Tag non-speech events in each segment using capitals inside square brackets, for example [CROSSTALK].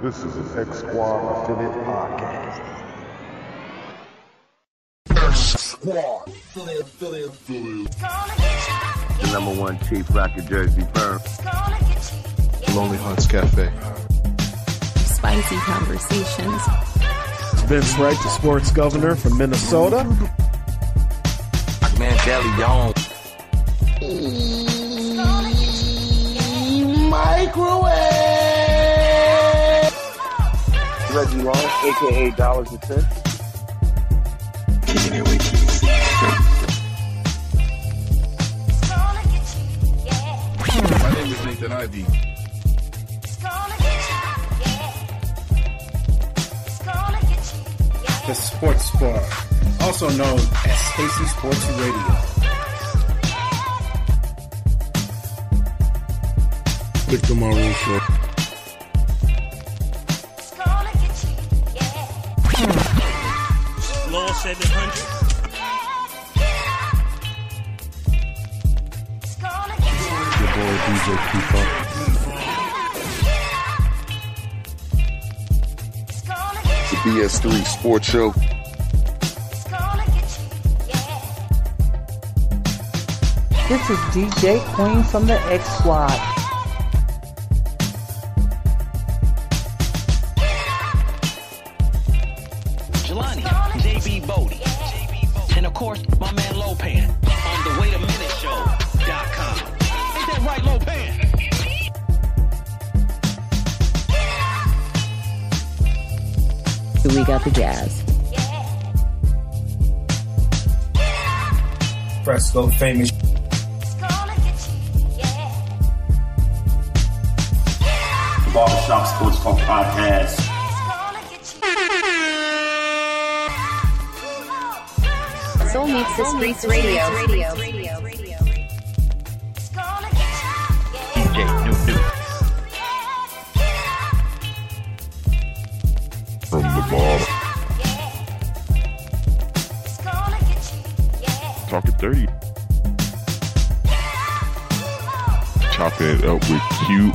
This is an X Squad affiliate podcast. X Squad. The number one cheap rocket jersey firm. Lonely Hearts Cafe. Spicy conversations. It's Vince Wright, the sports governor from Minnesota. Man, Deli Young. Microwave. Reggie Long, aka Dollars and Cents. Kicking it way too My name is Nathan Ivy. The Sports Bar, also known as Stacy Sports Radio. Victor Maroon Show. Law 700. Your boy DJ Keeper. The BS3 Sports Show. This is DJ Queen from the X Squad. We the jazz. Fresco famous. Barbershop Sports Talk Podcast. Soul Meets the Streets Radio. DJ New New. Talking 30. Chopping it up with Q.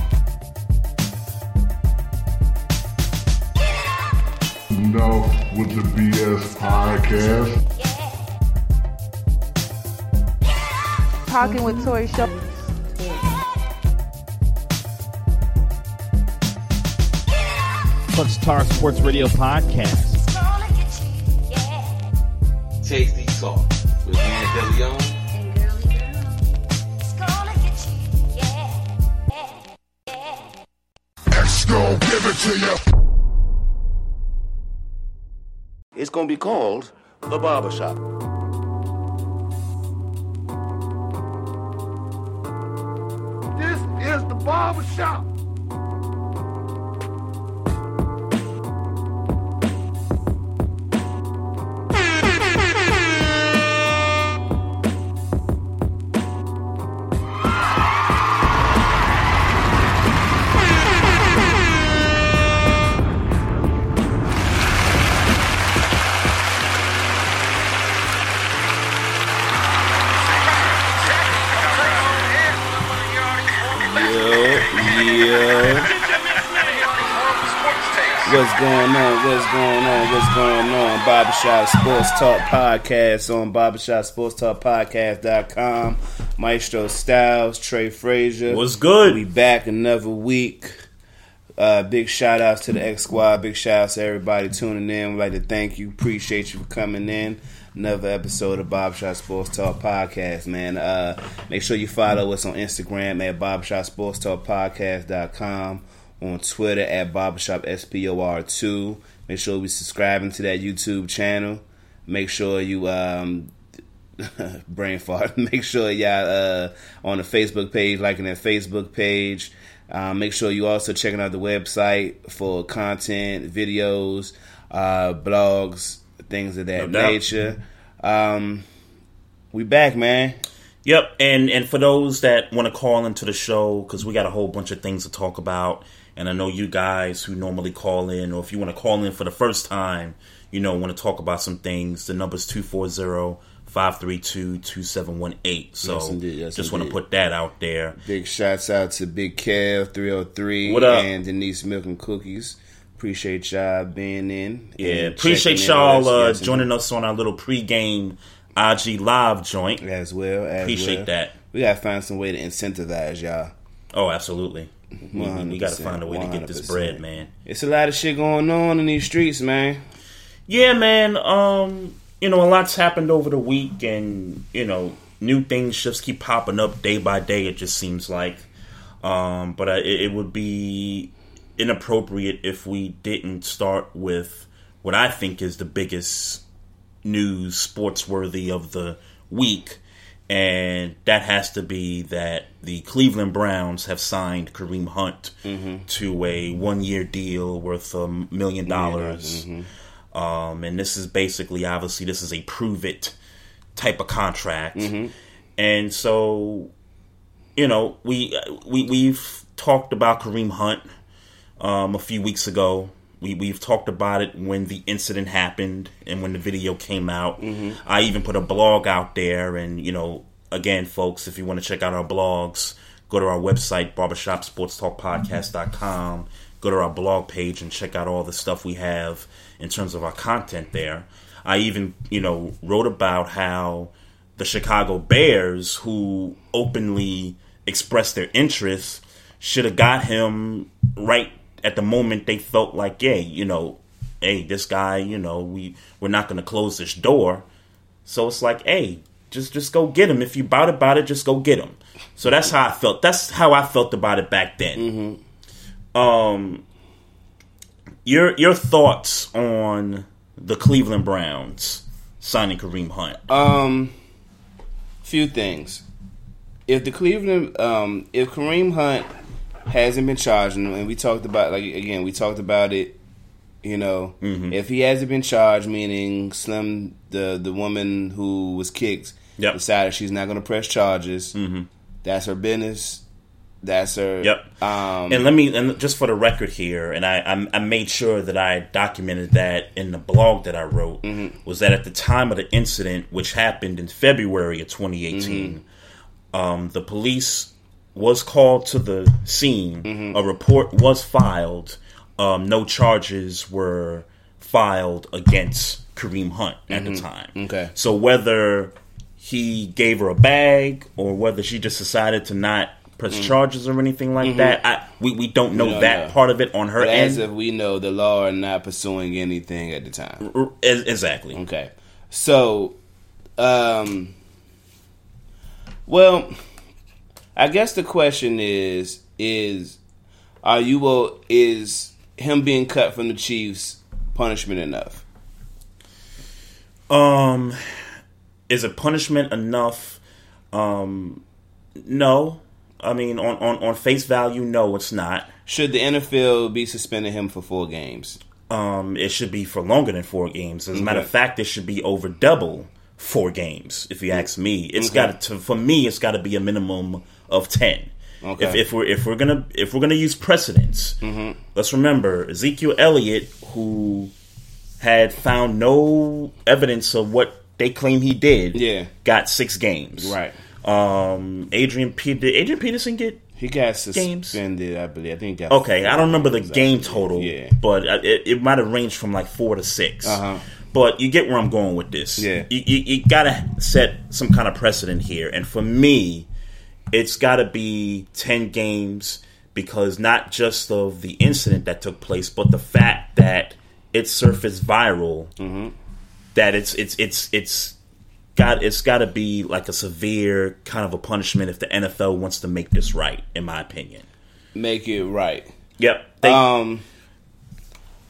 Enough with the BS podcast. Talking with Tori Show. Clutch Tar Sports Radio Podcast. It's gonna be called the Barbershop. This is the barber shop. What's going on? What's going on? Barbershop Sports Talk Podcast on barbershopsportstalkpodcast.com. Maestro Styles, Trey Frazier. What's good? We back another week. Uh, big shout outs to the X Squad. Big shout outs to everybody tuning in. We'd like to thank you. Appreciate you for coming in. Another episode of Barbershop Sports Talk Podcast, man. Uh, make sure you follow us on Instagram at barbershopsportsalkpodcast.com, on Twitter at barbershopspor2. Make sure we subscribing to that YouTube channel. Make sure you um, [LAUGHS] brain fart. [LAUGHS] Make sure y'all uh, on the Facebook page, liking that Facebook page. Um, make sure you also checking out the website for content, videos, uh, blogs, things of that No nature. Um, we back, man. Yep, and and for those that want to call into the show, because we got a whole bunch of things to talk about, and I know you guys who normally call in, or if you want to call in for the first time, you know, want to talk about some things, the number's 240-532-2718. So Yes, indeed. Yes, just want to put that out there. Big shouts out to Big Kev three hundred three What up? and Denise Milk and Cookies. Appreciate y'all being in. Yeah, and appreciate y'all uh, Yes, joining us on our little pregame IG live joint. as well. As Appreciate well. that. We gotta find some way to incentivize y'all. Oh, absolutely. We, we got to find a way to get this bread, man. It's a lot of shit going on in these streets, man. Yeah, man. Um, you know, a lot's happened over the week, and you know, new things just keep popping up day by day. It just seems like, um, but I, it, it would be inappropriate if we didn't start with what I think is the biggest news, sports worthy of the week, and that has to be that the Cleveland Browns have signed Kareem Hunt to a one-year deal worth a million dollars. Um, and this is basically, obviously, this is a prove it type of contract. And so, you know, we we we've talked about Kareem Hunt um, a few weeks ago. We we've talked about it when the incident happened and when the video came out. Mm-hmm. I even put a blog out there, and you know, again, folks, if you want to check out our blogs, go to our website barbershopsportstalkpodcast.com. Go to our blog page and check out all the stuff we have in terms of our content there. I even, you know, wrote about how the Chicago Bears, who openly expressed their interest, should have got him right at the moment they felt like, hey, you know, hey, this guy, you know, we we're not going to close this door. So it's like, hey, just just go get him. If you bout about it, just go get him. So that's how I felt. That's how I felt about it back then. Um, your your thoughts on the Cleveland Browns signing Kareem Hunt? Um, few things. If the Cleveland, um, if Kareem Hunt hasn't been charged, and we talked about like again, we talked about it. You know, if he hasn't been charged, meaning Slim, the the woman who was kicked, Yep. decided she's not going to press charges. That's her business. That's her. Yep. Um, and let me, and just for the record here, and I, I, I made sure that I documented that in the blog that I wrote, was that at the time of the incident, which happened in February of 2018, um, the police was called to the scene. A report was filed. Um, no charges were filed against Kareem Hunt at the time. Okay. So whether he gave her a bag or whether she just decided to not press charges or anything like that, I, we we don't know don't that know. part of it on her but as end. if we know, the law are not pursuing anything at the time. R- exactly. Okay. So, um, well, I guess the question is: is are you will is him being cut from the Chiefs punishment enough? Um, is it punishment enough? Um, no. I mean, on, on, on face value, no, it's not. Should the NFL be suspending him for four games? Um, it should be for longer than four games. As a matter of fact, it should be over double four games. If you ask me, it's Okay. got to for me. It's got to be a minimum of ten. Okay. If, if we're if we're gonna if we're gonna use precedents, let's remember Ezekiel Elliott, who had found no evidence of what they claim he did. Yeah. got six games. Right. Um, Adrian Pe- did Adrian Peterson get He got Games. suspended, I believe. I think. Okay, I don't remember the Exactly. game total, Yeah. but it, it might have ranged from like four to 6 Uh-huh. But you get where I'm going with this. Yeah. you, you, you got to set some kind of precedent here, and for me, it's got to be ten games because not just of the incident that took place, but the fact that it surfaced viral. Mm-hmm. That it's it's it's it's got it's got to be like a severe kind of a punishment if the NFL wants to make this right, in my opinion. make it right. Yep. They, um.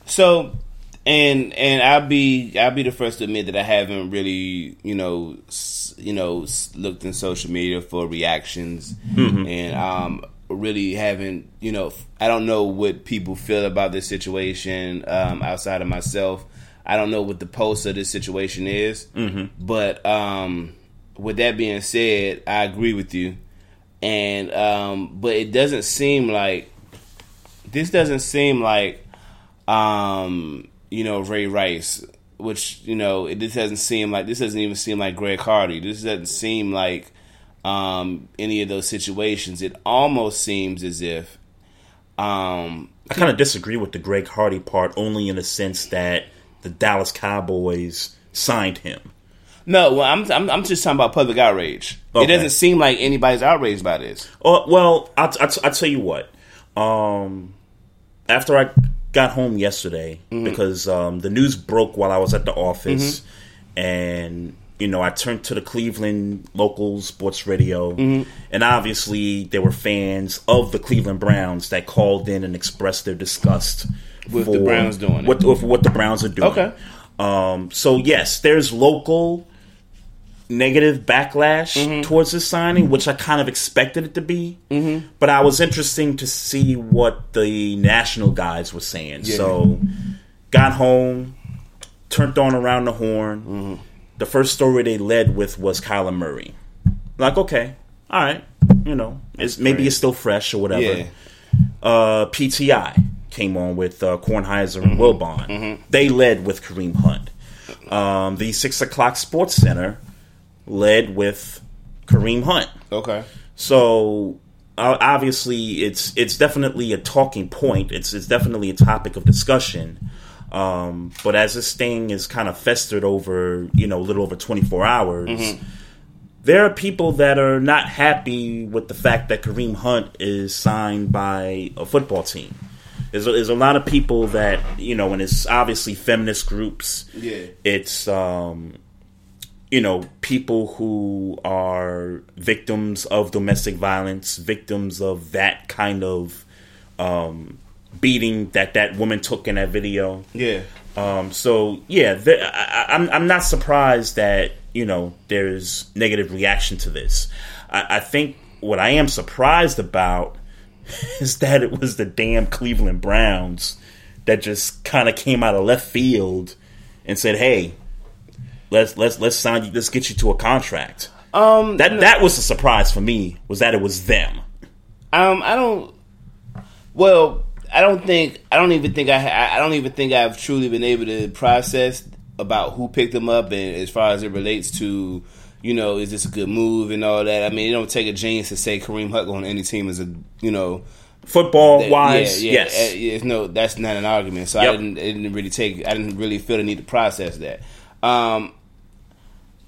So, and and I'll be I'll be the first to admit that I haven't really you know s- you know s- looked in social media for reactions, Mhm. and um really haven't, you know, I don't know what people feel about this situation um, outside of myself. I don't know what the pulse of this situation is. Mhm. But um, with that being said, I agree with you. And um, but it doesn't seem like this doesn't seem like um, you know Ray Rice, which you know it this doesn't seem like this doesn't even seem like Greg Hardy. This doesn't seem like um, any of those situations. It almost seems as if um, I kind of disagree with the Greg Hardy part, only in the sense that the Dallas Cowboys signed him. no, well, I'm, I'm I'm just talking about public outrage. Okay. It doesn't seem like anybody's outraged by this. Oh, well, I'll, I'll, I'll tell you what. Um, after I got home yesterday, Mhm. because um, the news broke while I was at the office, and you know I turned to the Cleveland local sports radio, Mhm. and obviously there were fans of the Cleveland Browns that called in and expressed their disgust With the Browns doing it. What, with what the Browns are doing. Okay. Um, so yes, there's local negative backlash Mm-hmm. towards this signing, which I kind of expected it to be. Mhm. But I was interesting to see what the national guys were saying. Yeah. So, got home, turned on around the horn. Mm-hmm. The first story they led with was Kyler Murray. Like, okay, all right, you know, it's, maybe it's still fresh or whatever. Yeah. Uh, PTI came on with uh, Kornheiser Mm-hmm. and Wilbon. They led with Kareem Hunt. Um, the six o'clock Sports Center led with Kareem Hunt. Okay. So obviously, it's it's definitely a talking point. It's it's definitely a topic of discussion. Um, but as this thing is kind of festered over, you know, a little over twenty four hours, Mhm. there are people that are not happy with the fact that Kareem Hunt is signed by a football team. There's a, there's a lot of people that you know, and it's obviously feminist groups. Yeah. It's um, you know, people who are victims of domestic violence, victims of that kind of um, beating that that woman took in that video. Yeah. Um, so yeah, I, I- I'm I'm not surprised that you know there's negative reaction to this. I, I think what I am surprised about [LAUGHS] is that it was the damn Cleveland Browns that just kind of came out of left field and said, "Hey, let's let's let's sign you, let's get you to a contract." Um, that that was a surprise for me. Was that it was them? Um, I don't. Well, I don't think. I don't even think I. I don't even think I've truly been able to process about who picked them up, and as far as it relates to, you know, is this a good move and all that. I mean, it don't take a genius to say Kareem Hunt on any team is a, you know, Football that- wise, yeah, yeah, yes. uh, yeah, no, that's not an argument. So I didn't. It didn't really take. I didn't really feel the need to process that. Um,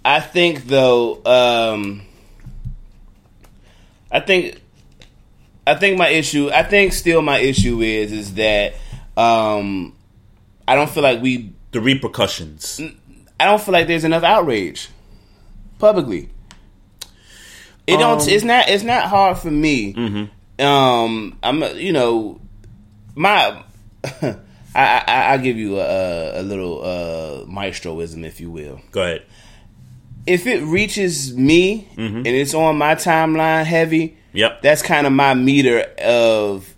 I think though. Um, I think. I think my issue. I think still my issue is is that um, I don't feel like we the repercussions. I don't feel like there's enough outrage publicly. It don't. Um, It's not. It's not hard for me. Um, I'm. You know, my. [LAUGHS] I, I I give you a, a little uh, maestroism, if you will. Go ahead. If it reaches me and it's on my timeline heavy, Yep. that's kind of my meter of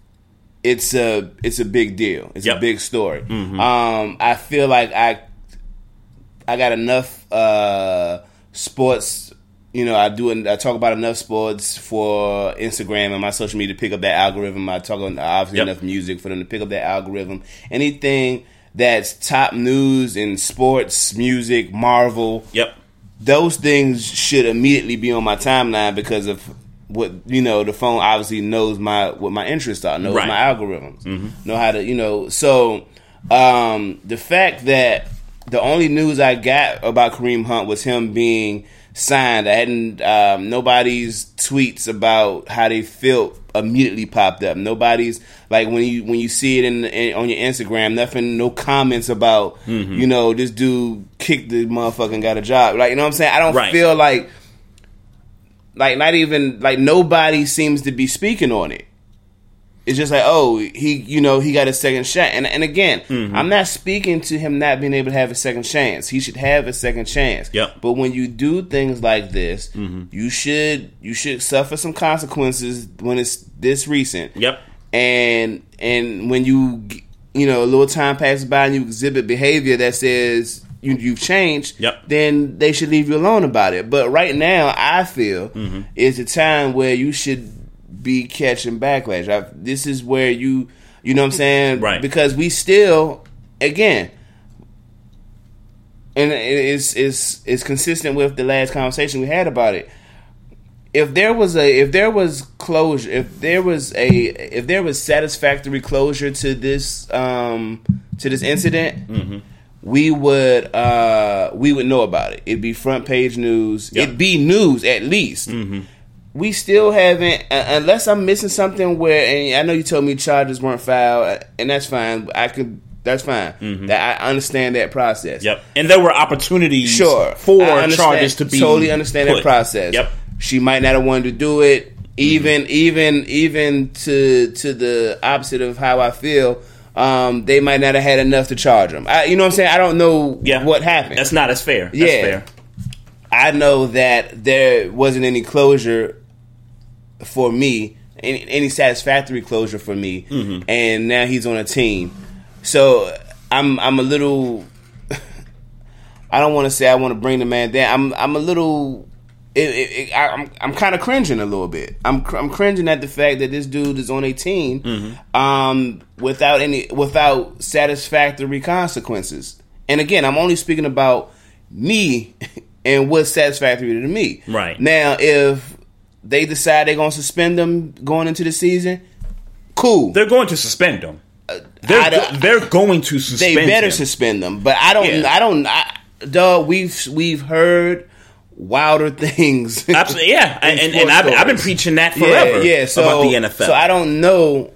it's a it's a big deal. It's a big story. Mhm. Um, I feel like I I got enough uh, sports. You know, I do. I talk about enough sports for Instagram and my social media to pick up that algorithm. I talk on obviously Yep. enough music for them to pick up that algorithm. Anything that's top news in sports, music, Marvel. Yep. Those things should immediately be on my timeline because of what you know. The phone obviously knows my what my interests are, knows Right. my algorithms, Mhm. know how to you know. So um, the fact that the only news I got about Kareem Hunt was him being signed. I hadn't um, nobody's tweets about how they felt immediately popped up. Nobody's like when you when you see it in, in on your Instagram, nothing, no comments about Mhm. you know this dude kicked the motherfucker and got a job. Like you know what I'm saying? I don't Right. feel like like not even like nobody seems to be speaking on it. It's just like, oh, he, you know, he got a second shot. And and again, Mm-hmm. I'm not speaking to him not being able to have a second chance. He should have a second chance. Yep. Mm-hmm. But when you do things like this, you should you should suffer some consequences when it's this recent. Yep. And and when you you know a little time passes by and you exhibit behavior that says you, you've changed, Yep. then they should leave you alone about it. But right now, I feel Mm-hmm. is a time where you should be catching backlash. I, this is where you, you know what I'm saying? Right. Because we still, again, and it's, it's, it's consistent with the last conversation we had about it. If there was a, if there was closure, if there was a, if there was satisfactory closure to this, um, to this incident, Mm-hmm. we would uh we would know about it. It'd be front page news. Yep. It'd be news at least. Mm-hmm. We still haven't, uh, unless I'm missing something. Where and I know you told me charges weren't filed, and that's fine. I could. That's fine. That I understand that process. Mm-hmm. Yep. And there were opportunities Sure. for charges to be totally understand put. that process. Yep. She might not have wanted to do it. Even even even to to the opposite of how I feel. Um, they might not have had enough to charge them. I, you know what I'm saying? I don't know Yeah. what happened. That's not as fair. That's Yeah. fair. I know that there wasn't any closure for me, any, any satisfactory closure for me, Mm-hmm. and now he's on a team. So I'm I'm a little. [LAUGHS] I don't want to say I want to bring the man down. I'm I'm a little. It, it, it, I, I'm I'm kind of cringing a little bit. I'm cr- I'm cringing at the fact that this dude is on a team Mm-hmm. um, without any without satisfactory consequences. And again, I'm only speaking about me [LAUGHS] and what's satisfactory to me. Right. now, if they decide they're going to suspend them going into the season, cool. They're going to suspend them. They're, they're going to suspend they better him. suspend them. But I don't. Yeah. I don't. I, dog, we've we've heard wilder [LAUGHS] things. Absolutely, yeah. [LAUGHS] in And, and, I've, I've been preaching that Yeah, forever Yeah, so, about the NFL. So I don't know.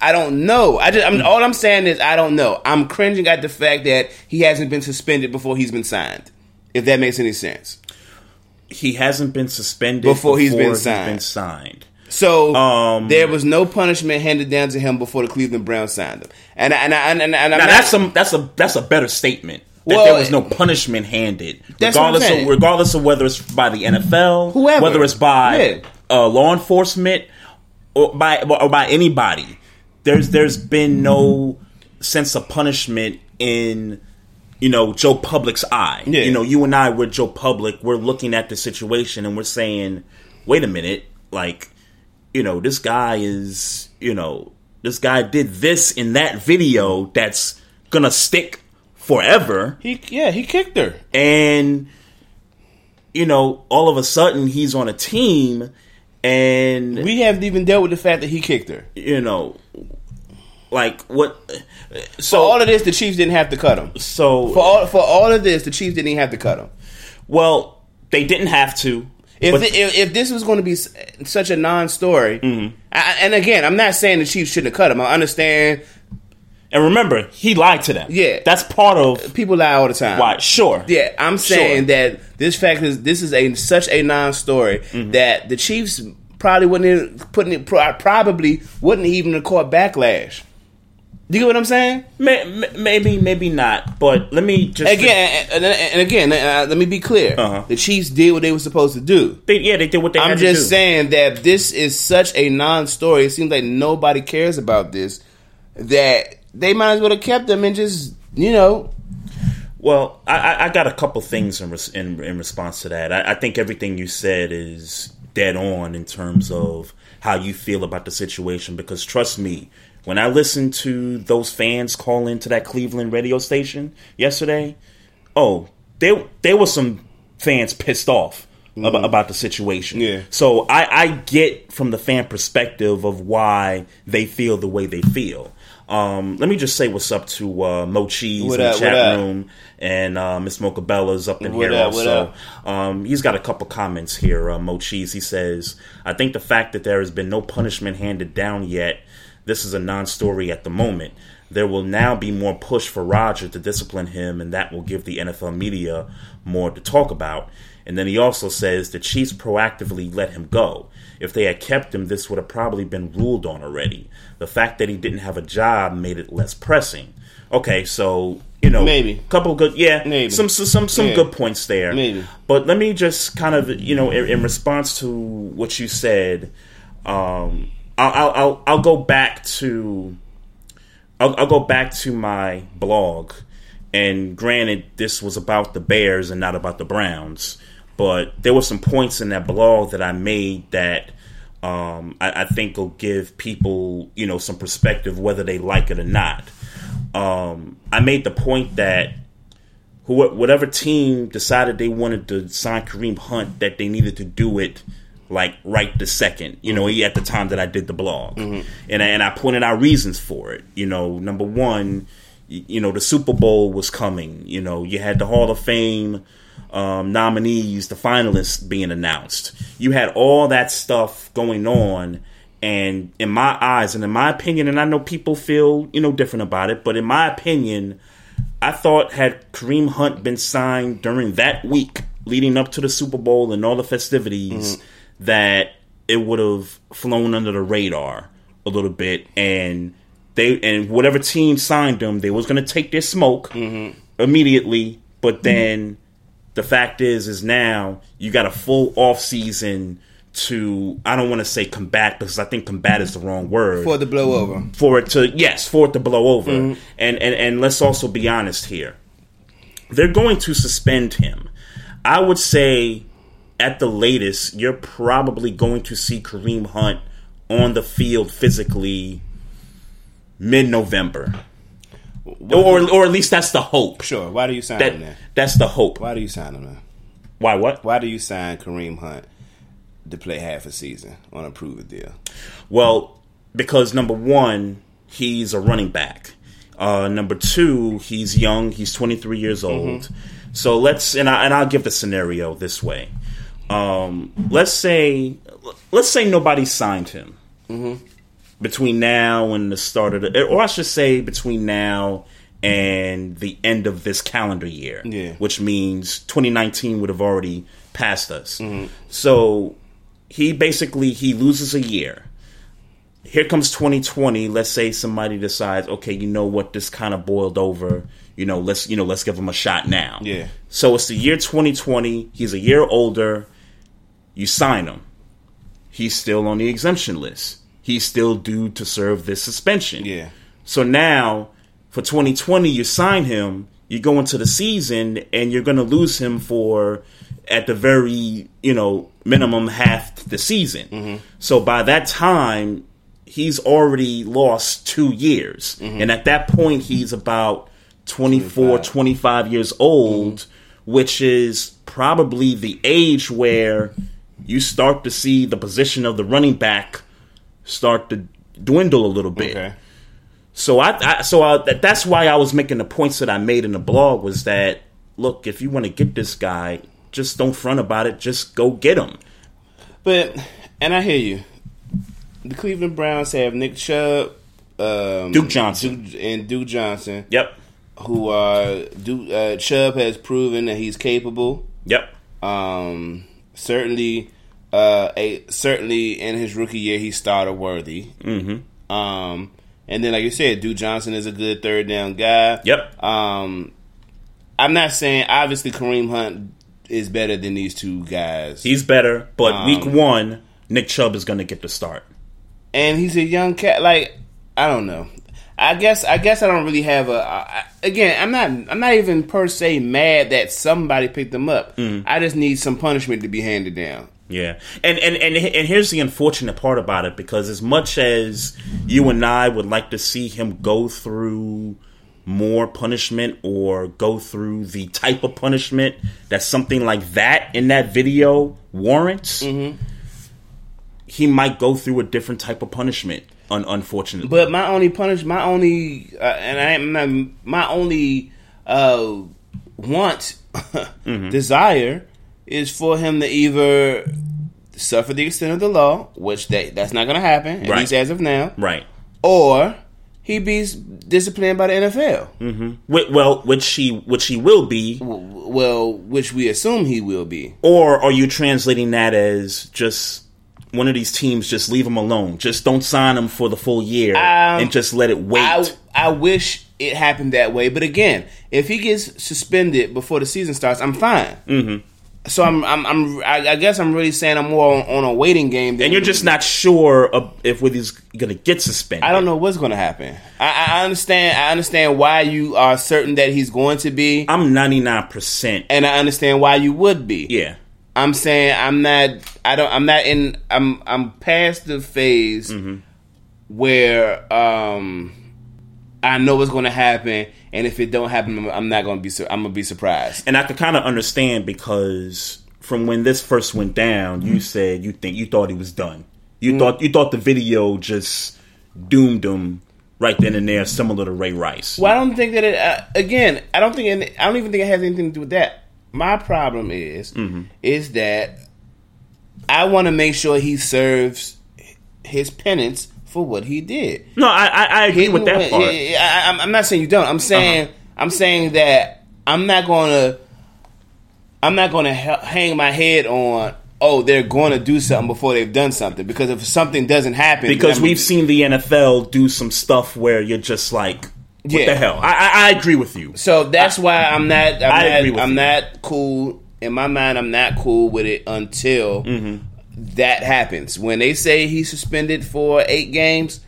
I don't know. I just. I'm, mm. all I'm saying is I don't know. I'm cringing at the fact that he hasn't been suspended before he's been signed. If that makes any sense. He hasn't been suspended Before he's been signed. been signed. So Um, there was no punishment handed down to him before the Cleveland Browns signed him. And and and, and, and I'm Now not- that's some that's a that's a better statement. That Well, there was no punishment handed, That's what I'm regardless of regardless of whether it's by the NFL, Whoever. whether it's by Yeah. uh, law enforcement or by or by anybody. There's there's been no sense of punishment in you know Joe Public's eye. Yeah. You know, you and I we're Joe Public. We're looking at the situation and we're saying, wait a minute, like you know, this guy is, you know, this guy did this in that video that's gonna stick forever. He yeah, he kicked her. And you know, all of a sudden he's on a team and We haven't even dealt with the fact that he kicked her. you know like what For so all of this, the Chiefs didn't have to cut him. so For all for all of this, the Chiefs didn't even have to cut him. well, they didn't have to. If, if if this was going to be such a non-story, Mm-hmm. I, and again, I'm not saying the Chiefs shouldn't have cut him. I understand and remember, he lied to them. Yeah. That's part of people lie all the time. why. Sure. Yeah, I'm saying Sure. that this fact is this is a such a non-story Mm-hmm. that the Chiefs probably wouldn't putting it probably wouldn't even have caught backlash. Do you get what I'm saying? May, may- maybe, maybe not. But let me just Again, and, and- again, uh, let me be clear: Uh-huh. the Chiefs did what they were supposed to do. They, yeah, they did what they I'm had just to do. saying that this is such a non-story. It seems like nobody cares about this. That they might as well have kept them and just you know Well, I, I- I got a couple things in, res- in in response to that. I, I think everything you said is dead on in terms of how you feel about the situation. Because trust me, when I listened to those fans call into that Cleveland radio station yesterday, oh, there there were some fans pissed off about, about the situation. Yeah. So I, I get from the fan perspective of why they feel the way they feel. Um, let me just say what's up to uh, Mo Cheese What in up, the chat room and uh, Miss Mocha Bella's up in What here up, also. Um, he's got a couple comments here. Uh, Mo Cheese, he says, I think the fact that there has been no punishment handed down yet, this is a non-story at the moment. There will now be more push for Roger to discipline him, and that will give the NFL media more to talk about. And then he also says the Chiefs proactively let him go. If they had kept him, this would have probably been ruled on already. The fact that he didn't have a job made it less pressing. Okay, so you know, Maybe. a couple good, yeah, Maybe. some some some, some Yeah. good points there. Maybe. But let me just kind of, you know, in, in response to what you said, um, I'll, I'll I'll go back to I'll, I'll go back to my blog. And granted, this was about the Bears and not about the Browns, but there were some points in that blog that I made that um, I, I think will give people, you know, some perspective whether they like it or not. Um, I made the point that who, whatever team decided they wanted to sign Kareem Hunt, that they needed to do it like right the second. You know, at the time that I did the blog, and I, and I pointed out reasons for it. You know, number one, you know, the Super Bowl was coming. You know, you had the Hall of Fame um, nominees, the finalists being announced. You had all that stuff going on. And in my eyes, and in my opinion, and I know people feel you know different about it, but in my opinion, I thought had Kareem Hunt been signed during that week leading up to the Super Bowl and all the festivities, that it would have flown under the radar a little bit, and they and whatever team signed him, they was going to take their smoke mm-hmm. immediately. But then the fact is, is now you got a full off season to I don't want to say combat because I think combat is the wrong word. For the to blow over. for it to yes for it to blow over. Mm-hmm. And, and and let's also be honest here. They're going to suspend him. I would say at the latest you're probably going to see kareem hunt on the field physically mid-november or, or at least that's the hope Sure. Why do you sign that, him then? that's the hope Why do you sign him then? why what Why do you sign Kareem Hunt to play half a season on a prove it deal? Well, because number one, he's a running back. Uh, number two, he's young. He's 23 years old. So let's and I and I'll give the scenario this way. Um, let's say let's say nobody signed him between now and the start of the, or I should say between now and the end of this calendar year. Yeah. which means 2019 would have already passed us. So he basically he loses a year here comes 2020 let's say somebody decides okay you know what this kind of boiled over you know let's you know let's give him a shot now Yeah. so it's the year 2020 he's a year older you sign him. He's still on the exemption list. He's still due to serve this suspension. Yeah. so now for 2020 you sign him you go into the season and you're going to lose him for at the very you know minimum half the season. Mm-hmm. So by that time he's already lost two years. Mm-hmm. And at that point he's about 24 25 years old mm-hmm. which is probably the age where you start to see the position of the running back start to dwindle a little bit Okay. so I, I so I, that, that's why I was making the points that I made in the blog was that look, if you want to get this guy, just don't front about it. Just go get him. But and I hear you. The Cleveland Browns have Nick Chubb, um, Duke Johnson. Duke- and Duke Johnson. Yep. Who are Duke, uh, Chubb has proven that he's capable. Yep. Um, certainly, uh, a certainly in his rookie year he started worthy. Mm-hmm. Um, and then like you said, Duke Johnson is a good third down guy. Yep. Um, I'm not saying obviously Kareem Hunt is better than these two guys. He's better, but Um, week one, Nick Chubb is going to get the start. and he's a young cat. Like I don't know. I guess I guess I don't really have a. I, again, I'm not. I'm not even per se mad that somebody picked them up. Mm. I just need some punishment to be handed down. Yeah, and and and and here's the unfortunate part about it because as much as you and I would like to see him go through more punishment or go through the type of punishment that something like that in that video warrants, he might go through a different type of punishment. Un- unfortunately, But my only punish, my only, uh, and I am my only uh, want, [LAUGHS] Mm-hmm. desire is for him to either suffer the extent of the law, which that that's not going to happen, at Right. least as of now, right? or he be disciplined by the NFL. Mm-hmm. Well, which he which he will be. Well, which we assume he will be. Or are you translating that as just one of these teams just leave him alone, just don't sign him for the full year, Um, and just let it wait? I, I wish it happened that way, but again, if he gets suspended before the season starts, I'm fine. mm-hmm. So I'm, I'm, I'm I, I guess I'm really saying I'm more on, on a waiting game. Than And you're just not sure of if whether he's going to get suspended. I don't know what's going to happen. I, I understand. I understand why you are certain that he's going to be. I'm 99, percent and I understand why you would be. Yeah, I'm saying I'm not. I don't. I'm not in. I'm. I'm past the phase Mm-hmm. where um I know what's going to happen, and if it don't happen, I'm- not going to be. su- I'm going to be surprised. and I could kind of understand because from when this first went down, you said you think you thought he was done. You Mm. thought you thought the video just doomed him right then and there, similar to Ray Rice. Well, I don't think that it. Uh, again, I don't think. It, I don't even think it has anything to do with that. My problem is, Mm-hmm. is that I want to make sure he serves his penance for what he did. No, I I, I agree with that part. Uh-huh. I, I'm- I'm not saying you don't. I'm saying I'm saying that I'm not going to. I'm not going to hang my head on. Oh, they're going to do something before they've done something. Because if something doesn't happen, because we've seen the NFL do some stuff where you're just like, what Yeah. the hell? I, I, I agree with you. So that's why I'm not. I'm I not, agree with I'm you. not cool in my mind. I'm not cool with it until Mm-hmm. that happens. When they say he's suspended for eight games,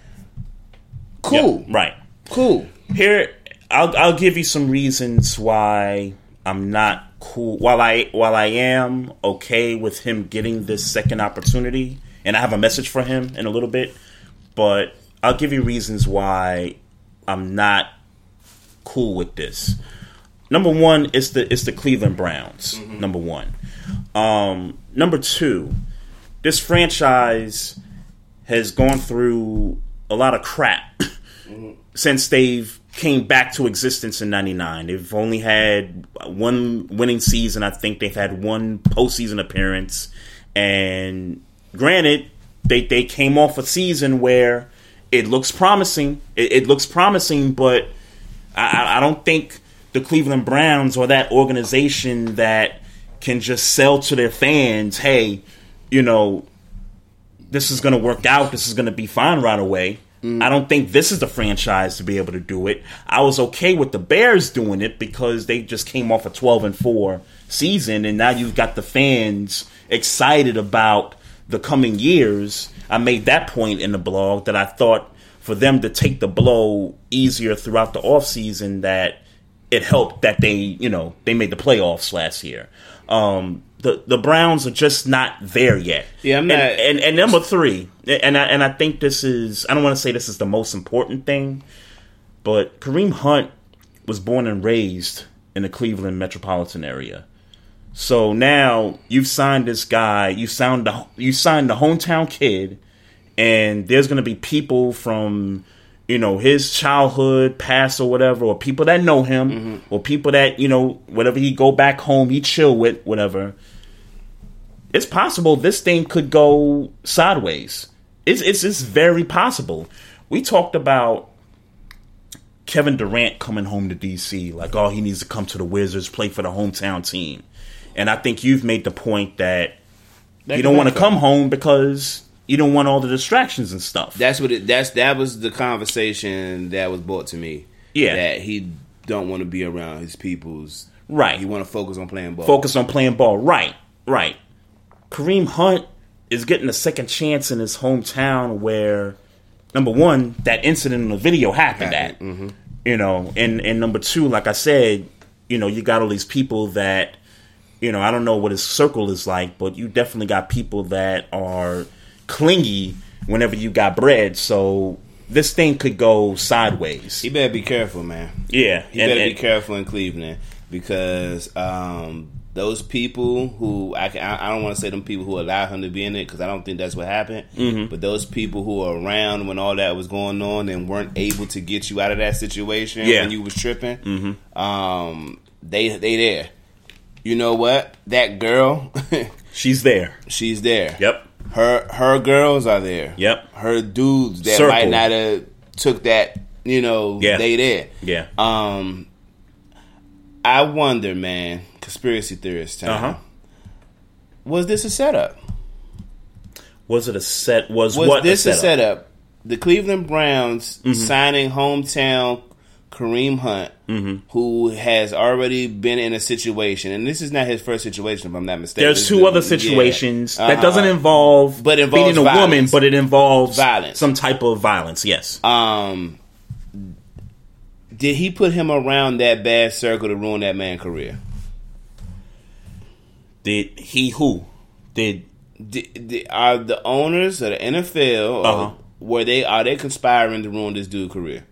cool, Yep, right. cool. Here, I'll I'll give you some reasons why I'm not cool. While I while I am okay with him getting this second opportunity, and I have a message for him in a little bit, but I'll give you reasons why I'm not cool with this. Number one is the it's the Cleveland Browns. Number one. Um, number two, this franchise has gone through a lot of crap [CLEARS THROAT] since they've came back to existence in 99 they've only had one winning season i think they've had one postseason appearance and granted they, they came off a season where it looks promising it, it looks promising but I, I- don't think the cleveland browns are that organization that can just sell to their fans hey you know this is going to work out. This is going to be fine right away. Mm. I don't think this is the franchise to be able to do it. I was okay with the Bears doing it because they just came off a 12 and 4 season and now you've got the fans excited about the coming years. I made that point in the blog that I thought for them to take the blow easier throughout the offseason that it helped that they, you know, they made the playoffs last year. Um, the the Browns are just not there yet. Yeah, I'm And- not- And, and, number three, and I, and I think this is I don't want to say this is the most important thing, but Kareem Hunt was born and raised in the Cleveland metropolitan area. So now you've signed this guy, you signed the you signed the hometown kid, and there's gonna be people from you know his childhood past or whatever, or people that know him, mm-hmm. or people that you know whatever he go back home, he chill with whatever. It's possible this thing could go sideways. It's it's it's very possible. We talked about Kevin Durant coming home to DC, like, oh, he needs to come to the Wizards, play for the hometown team. And I think you've made the point that That you don't want to come home because you don't want all the distractions and stuff. That's what it. That's that was the conversation that was brought to me. Yeah. that he don't want to be around his people's. Right. He want to focus on playing ball. Focus on playing ball. Right, right. Kareem Hunt is getting a second chance in his hometown where, number one, that incident in the video happened at. Mm-hmm. You know, and, and number two, like I said, you know, you got all these people that, you know, I don't know what his circle is like, but you definitely got people that are clingy whenever you got bread. So this thing could go sideways. He better be careful, man. Yeah, he and- better and- be careful in Cleveland because um, those people who I, can, I I don't want to say them people who allowed him to be in it because I don't think that's what happened. Mhm. But those people who were around when all that was going on and weren't able to get you out of that situation Yeah. when you was tripping, Mhm. um, they they there. You know what? That girl, [LAUGHS] she's there. She's there. Yep. Her her girls are there. Yep. Her dudes that Circle. might not have took that you know, Yeah. they there. Yeah. Um, I wonder, man. Conspiracy theorist time. Uh-huh. Was this a setup? Was it a set? Was, Was what this a a setup? setup? The Cleveland Browns Mhm. signing hometown Kareem Hunt, Mm-hmm. who has already been in a situation, and this is not his first situation, if I'm not mistaken. There's two other yeah. situations that Uh-huh. doesn't involve But involves beating a woman, but it involves Violence. some type of violence. Yes. Um, did he put him around that bad circle to ruin that man's career? Did he who did? Did, did- are the owners of the NFL Uh-huh. were they are they conspiring to ruin this dude's career?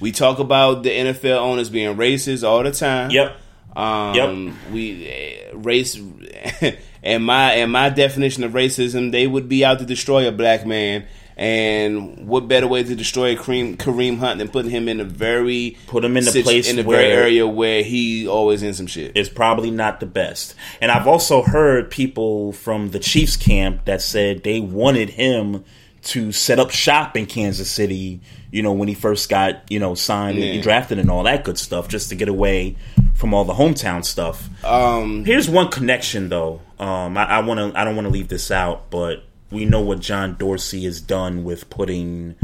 We talk about the NFL owners being racist all the time. Yep. Um, Yep. We uh, race, [LAUGHS] and my and my definition of racism, they would be out to destroy a black man. And what better way to destroy Kareem, Kareem Hunt than putting him in a very Put him in the situ- place in the very area where he always in some shit. is probably not the best. And I've also heard people from the Chiefs camp that said they wanted him to set up shop in Kansas City, you know, when he first got, you know, signed Yeah. and drafted and all that good stuff, just to get away from all the hometown stuff. Um, Here's one connection though. Um, I, I want to. I don't want to leave this out, but we know what John Dorsey has done with putting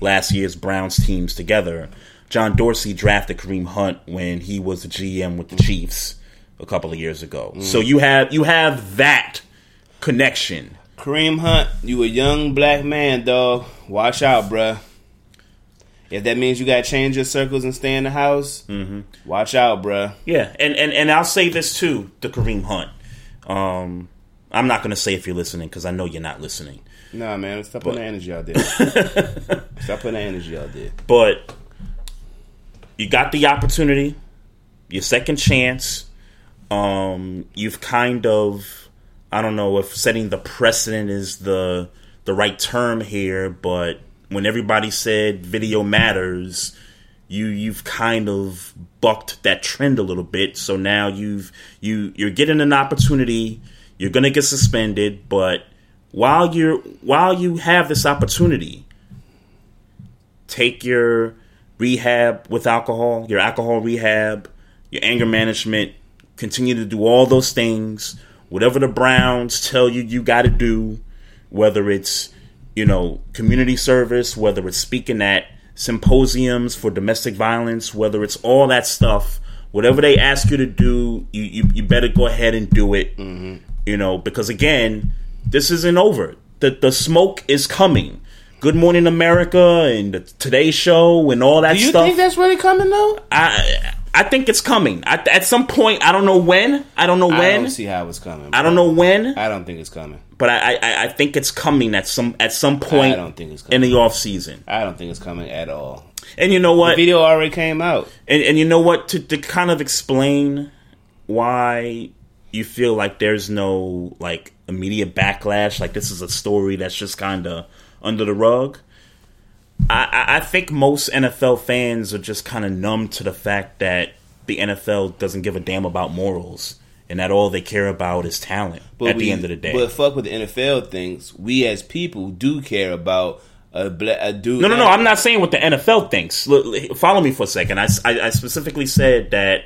last year's Browns teams together. John Dorsey drafted Kareem Hunt when he was the GM with the Chiefs a couple of years ago. Mm. So you have you have that connection. Kareem Hunt, you a young black man, dog. Watch out, bruh. If that means you got to change your circles and stay in the house, Mm-hmm. watch out, bruh. Yeah, and, and and I'll say this too to Kareem Hunt. Um, I'm not going to say if you're listening because I know you're not listening. Nah, man, stop But- putting the energy out there. [LAUGHS] stop putting the energy out there. But you got the opportunity, your second chance. Um, you've kind of, I don't know if setting the precedent is the the right term here, but when everybody said video matters, you you've kind of bucked that trend a little bit. So now you've you you're getting an opportunity. You're gonna get suspended, but while you're while you have this opportunity, take your rehab with alcohol, your alcohol rehab, your anger management, continue to do all those things. Whatever the Browns tell you you got to do, whether it's, you know, community service, whether it's speaking at symposiums for domestic violence, whether it's all that stuff, whatever they ask you to do, you, you, you better go ahead and do it. Mm-hmm. You know, because again, this isn't over. The, the smoke is coming. Good Morning America and the Today Show and all that stuff. Do you stuff. think that's really coming though? I I think it's coming. I, at some point, I don't know when. I don't know when. I don't see how it's coming. I don't know when. I don't think it's coming. But I, I, I think it's coming at some at some point. I don't think it's in the off season. I don't think it's coming at all. And you know what? The video already came out. And and you know what? To to kind of explain why you feel like there's no like immediate backlash, like this is a story that's just kind of under the rug. I, I- I think most NFL fans are just kind of numb to the fact that the NFL doesn't give a damn about morals and that all they care about is talent at we- the end of the day. But fuck with the NFL thinks. We as people do care about a, bla- a dude. No, no, no. I'm not saying what the NFL thinks. Look, follow me for a second. I, I, I specifically said that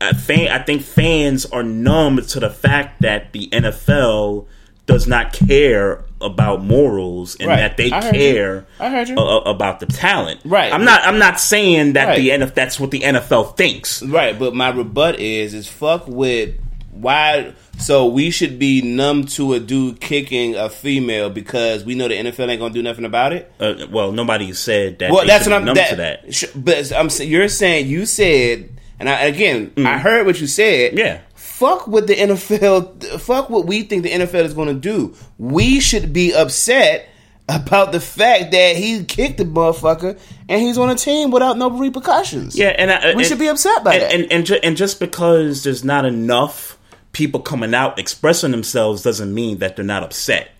uh, fan, I think fans are numb to the fact that the NFL does not care about morals and Right. that they I care I heard you. uh, about the talent. Right. I'm not. I'm not saying that the Right. NFL. That's what the NFL thinks. Right, but my rebut is is fuck with why. So we should be numb to a dude kicking a female because we know the NFL ain't gonna do nothing about it. Uh, well, nobody said that. well, that's what I'm. numb That, to that. sh- But I'm. You're saying you said, and I, again, I heard what you said. Mm. Yeah. Fuck what the NFL. Fuck what we think the NFL is going to do. We should be upset about the fact that he kicked the motherfucker and he's on a team without no repercussions. Yeah, and I, we and- should be upset by and, that. And and, ju- and just because there's not enough people coming out expressing themselves doesn't mean that they're not upset.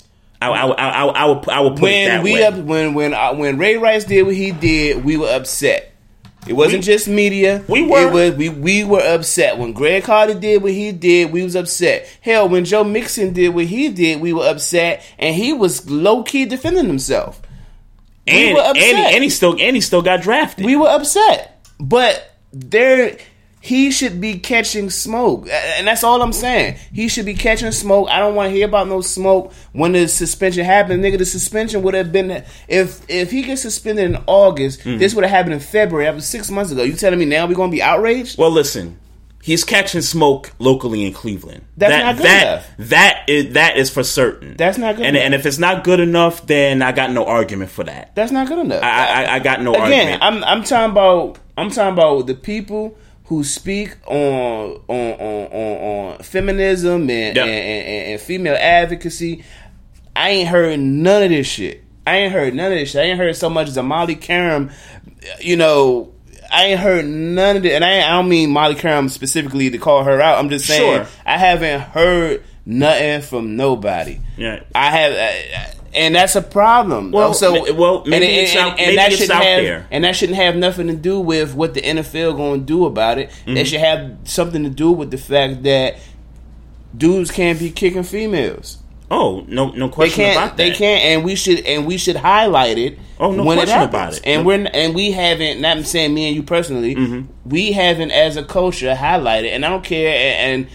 I I I, I, I would I would put it that we way. up when when uh, when Ray Rice did what he did, we were upset. It wasn't just media. We were. Was we we were upset when Greg Carter did what he did. We was upset. Hell, when Joe Mixon did what he did, we were upset, and he was low key defending himself. we were upset. and, and he still and he still got drafted. we were upset, but there he should be catching smoke, and that's all I'm saying. He should be catching smoke. I don't want to hear about no smoke when the suspension happened, nigga. The suspension would have been if if he gets suspended in August. Mm-hmm. This would have happened in February. That was six months ago. You telling me now we're gonna be outraged? Well, listen, he's catching smoke locally in Cleveland. That's that, not good that, enough. That is that is for certain. That's not good And enough. and if it's not good enough, then I got no argument for that. That's not good enough. I I, I got no Again, argument. I'm I'm talking about I'm talking about the people who speak on on on on, on feminism and, Yeah. and, and and female advocacy. I ain't heard none of this shit. I ain't heard none of this shit. I ain't heard so much as a Molly Qerim. You know, I ain't heard none of it. And I, I don't mean Molly Qerim specifically to call her out. I'm just saying Sure. I haven't heard nothing from nobody. Yeah. I have, I- and that's a problem. Well, so well, maybe it's out- maybe that it's shouldn't out have, there. and that shouldn't have nothing to do with what the NFL going to do about it. Mm-hmm. That should have something to do with the fact that dudes can't be kicking females. oh no no They question can't. about that. They can't, and we should, and we should highlight it. Oh, no when question happens. about it. And No- we're and we haven't. Not saying me and you personally. Mm-hmm. We haven't, as a culture, highlighted. And I don't care. And, and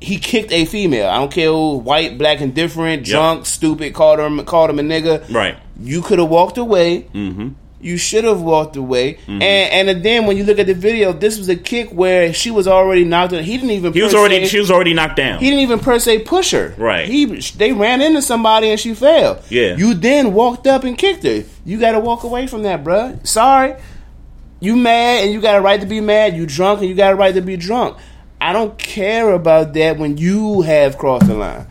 he kicked a female. I don't care who, white, black, indifferent, different, Yep. drunk, stupid, called him called him a nigga. Right. You could have walked away. Mm-hmm. You should have walked away. And and then when you look at the video, this was a kick where she was already knocked. out. He didn't even. He was already se- she was already knocked down. he didn't even per se push her. Right. He they ran into somebody and she fell. Yeah. You then walked up and kicked her. You got to walk away from that, bruh. Sorry. You mad and you got a right to be mad. You drunk and you got a right to be drunk. I don't care about that when you have crossed the line.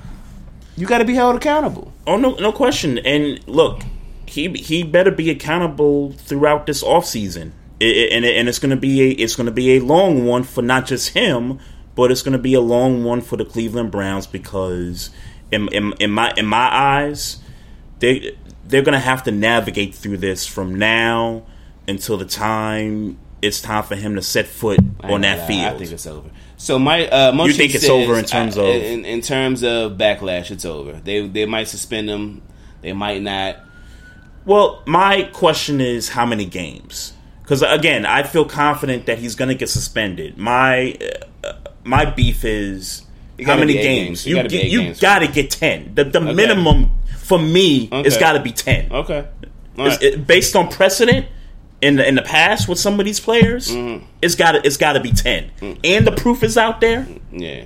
You got to be held accountable. Oh no, no question. And look, he he better be accountable throughout this off season, and and it's gonna be a it's gonna be a long one for not just him, but it's gonna be a long one for the Cleveland Browns because in in, in my in my eyes, they they're gonna have to navigate through this from now until the time it's time for him to set foot on that field. I think it's over. So my uh, Moshi You think it's says, over in terms uh, of- in, in terms of backlash? It's over. They they might suspend him. They might not. Well, my question is how many games? Because again, I feel confident that he's going to get suspended. My uh, my beef is how many games? games. It You gotta be get, you games. got to get ten. The the Okay. minimum for me Okay. it's got to be ten. Okay. Right. it- based on precedent in the in the past with some of these players, Mm-hmm. it's got to it's got to be ten. Mm. And the proof is out there. Yeah.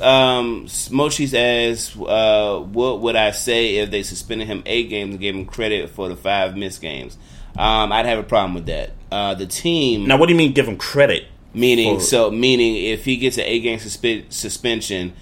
Um, says, uh, "What would I say if they suspended him eight games and gave him credit for the five missed games?" Um, I'd have a problem with that. Uh, the team Now, what do you mean give him credit? meaning for- so meaning if he gets an eight game suspe- suspension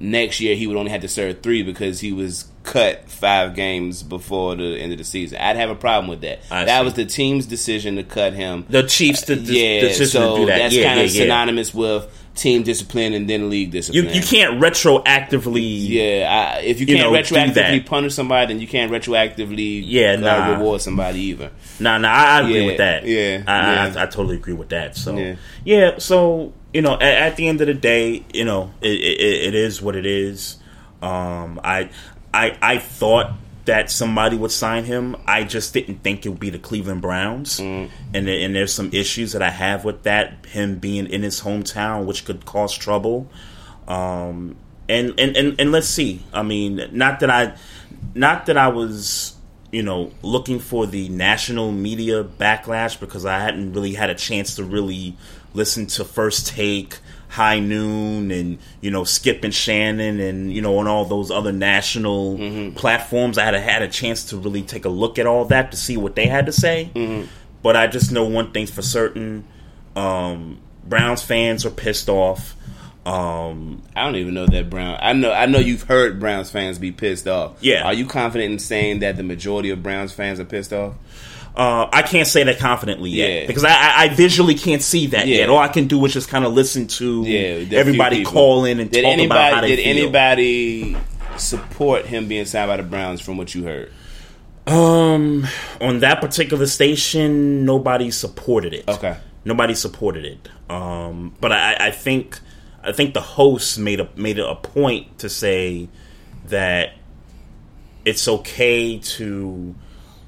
next year, he would only have to serve three because he was cut five games before the end of the season. I'd have a problem with that. That was the team's decision to cut him. The Chiefs' de- yeah, decision so to do that. that's Yeah, kind of yeah, yeah. synonymous with team discipline and then league discipline. you can't retroactively. Yeah, I, if you You can't know, retroactively punish somebody, then you can't retroactively Yeah, uh, reward somebody either. Nah, nah, I, I agree Yeah, with that. yeah, I. I, I totally agree with that. So, Yeah. yeah, so you know, at, at the end of the day, you know, it, it, it is what it is. Um, I, I, I thought that somebody would sign him. I just didn't think it would be the Cleveland Browns, Mm. and and there's some issues that I have with that. Him being in his hometown, which could cause trouble. Um, and, and, and, and let's see. I mean, not that I, not that I was, you know, looking for the national media backlash because I hadn't really had a chance to really listen to First Take, High Noon, and you know, Skip and Shannon, and you know, on all those other national platforms. I had a, had a chance to really take a look at all that to see what they had to say. But I just know one thing's for certain: um, Browns fans are pissed off. Um, I don't even know that Brown. I know. I know you've heard Browns fans be pissed off. Yeah. Are you confident in saying that the majority of Browns fans are pissed off? Uh, I can't say that confidently yet Yeah. because I, I, visually can't see that Yeah. yet. All I can do is just kind of listen to Yeah. everybody call in and did talk anybody, about how they Did feel. anybody support him being signed by the Browns from what you heard? Um, on that particular station, nobody supported it. Okay. nobody supported it. Um, but I, I think I think the host made a made a point to say that it's okay to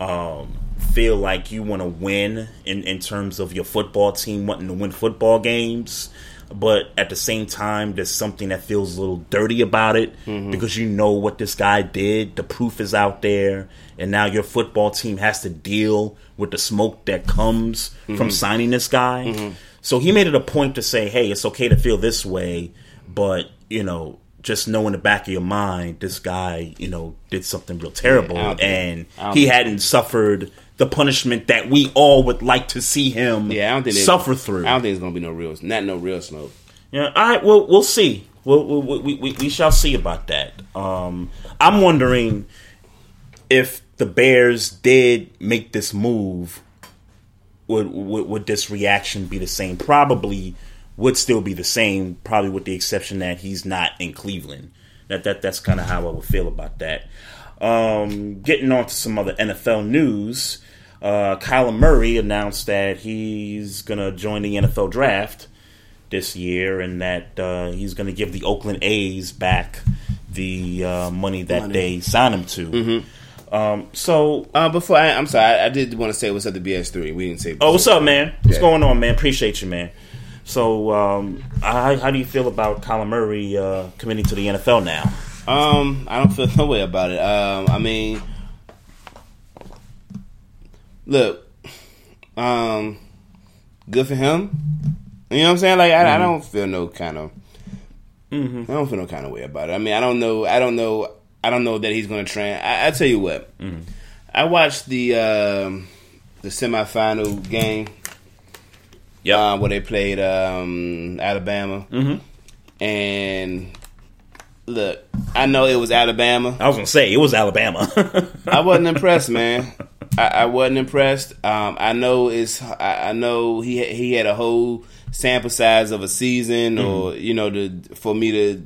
um, feel like you want to win in in terms of your football team wanting to win football games. But at the same time, there's something that feels a little dirty about it Mm-hmm. because you know what this guy did. The proof is out there, and now your football team has to deal with the smoke that comes from Mhm. signing this guy. Mm-hmm. So he made it a point to say, "Hey, it's okay to feel this way, but you know, just know in the back of your mind, this guy, you know, did something real terrible, Yeah, I don't think- and he hadn't suffered the punishment that we all would like to see him Yeah, I don't think suffer through." I don't think it's gonna be no real, not no real smoke. Yeah, all right. Well, we'll see. We'll, we'll, we, we, we shall see about that. Um, I'm wondering if the Bears did make this move, would, would would this reaction be the same? Probably would still be the same. Probably with the exception that he's not in Cleveland. That that that's kind of how I would feel about that. Um, getting on to some other NFL news. Uh, Kyler Murray announced that he's gonna join the NFL draft this year, and that uh, he's going to give the Oakland A's back the uh, money that Money. they signed him to. Um, so, uh, before I, I'm sorry, I, I did want to say what's up to BS3. We didn't say. oh, what's up, man? What's Yeah. going on, man? Appreciate you, man. So, um, how, how do you feel about Kyler Murray uh, committing to the NFL now? Um, I don't feel [LAUGHS] no way about it. Um, I mean, look, um, good for him. You know what I'm saying? Like, I, I don't feel no kind of, I don't feel no kind of way about it. I mean, I don't know, I don't know, I don't know that he's going to train. I, I tell you what, I watched the um, the semifinal game. Yeah, uh, where they played um, Alabama, Mhm. and look, I know it was Alabama. I was gonna say it was Alabama. [LAUGHS] I wasn't impressed, man. I, I wasn't impressed. Um, I know it's. I, I know he he had a whole sample size of a season, or you know, to for me to.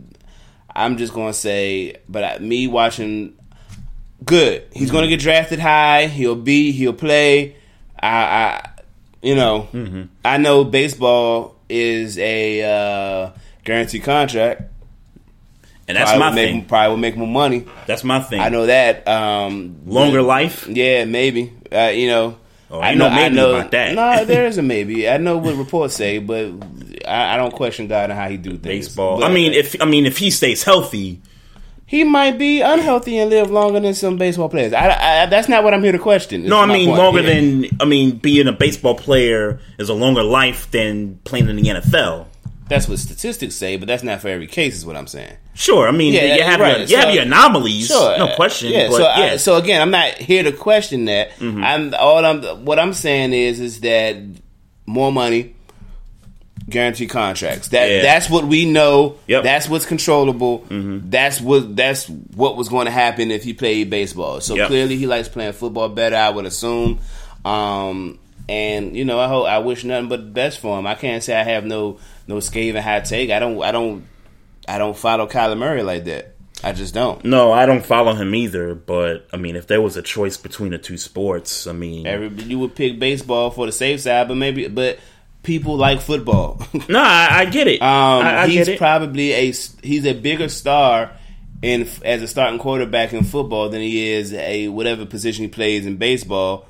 I'm just gonna say, but I, me watching, good. He's gonna get drafted high. He'll be. He'll play. I, I you know, I know baseball is a uh, guaranteed contract. And that's Probably my make, thing. Probably will make more money. That's my thing. I know that. Um, Longer but- life? Yeah, maybe. Uh, you know. Oh, I know. no I know about that. No, [LAUGHS] there is a maybe. I know what reports say, but I, I don't question God and how he do things. Baseball. But I mean, if I mean if he stays healthy, he might be unhealthy and live longer than some baseball players. I, I, that's not what I'm here to question. no, I mean longer here. than I mean being a baseball player is a longer life than playing in the NFL. That's what statistics say, but that's not for every case. Is what I'm saying. Sure, I mean you have right. your, you have So- your anomalies, Sure, no question. Yeah, but so yeah, Mm-hmm. I, so again, I'm not here to question that. I'm all I'm what I'm saying is is that more money, guaranteed contracts. That Yeah. that's what we know. Yep. Mm-hmm. That's what's controllable. That's what that's what was going to happen if he played baseball. So Yep. clearly, he likes playing football better. I would assume. Um, and you know, I hope I wish nothing but the best for him. I can't say I have no no scathing high take. I don't. I don't. I don't follow Kyler Murray like that. I just don't. no, I don't follow him either. But I mean, if there was a choice between the two sports, I mean, Every you would pick baseball for the safe side, but maybe but people like football. [LAUGHS] no, I, I get it. um, I, I he's it. probably a he's a bigger star in as a starting quarterback in football than he is a whatever position he plays in baseball.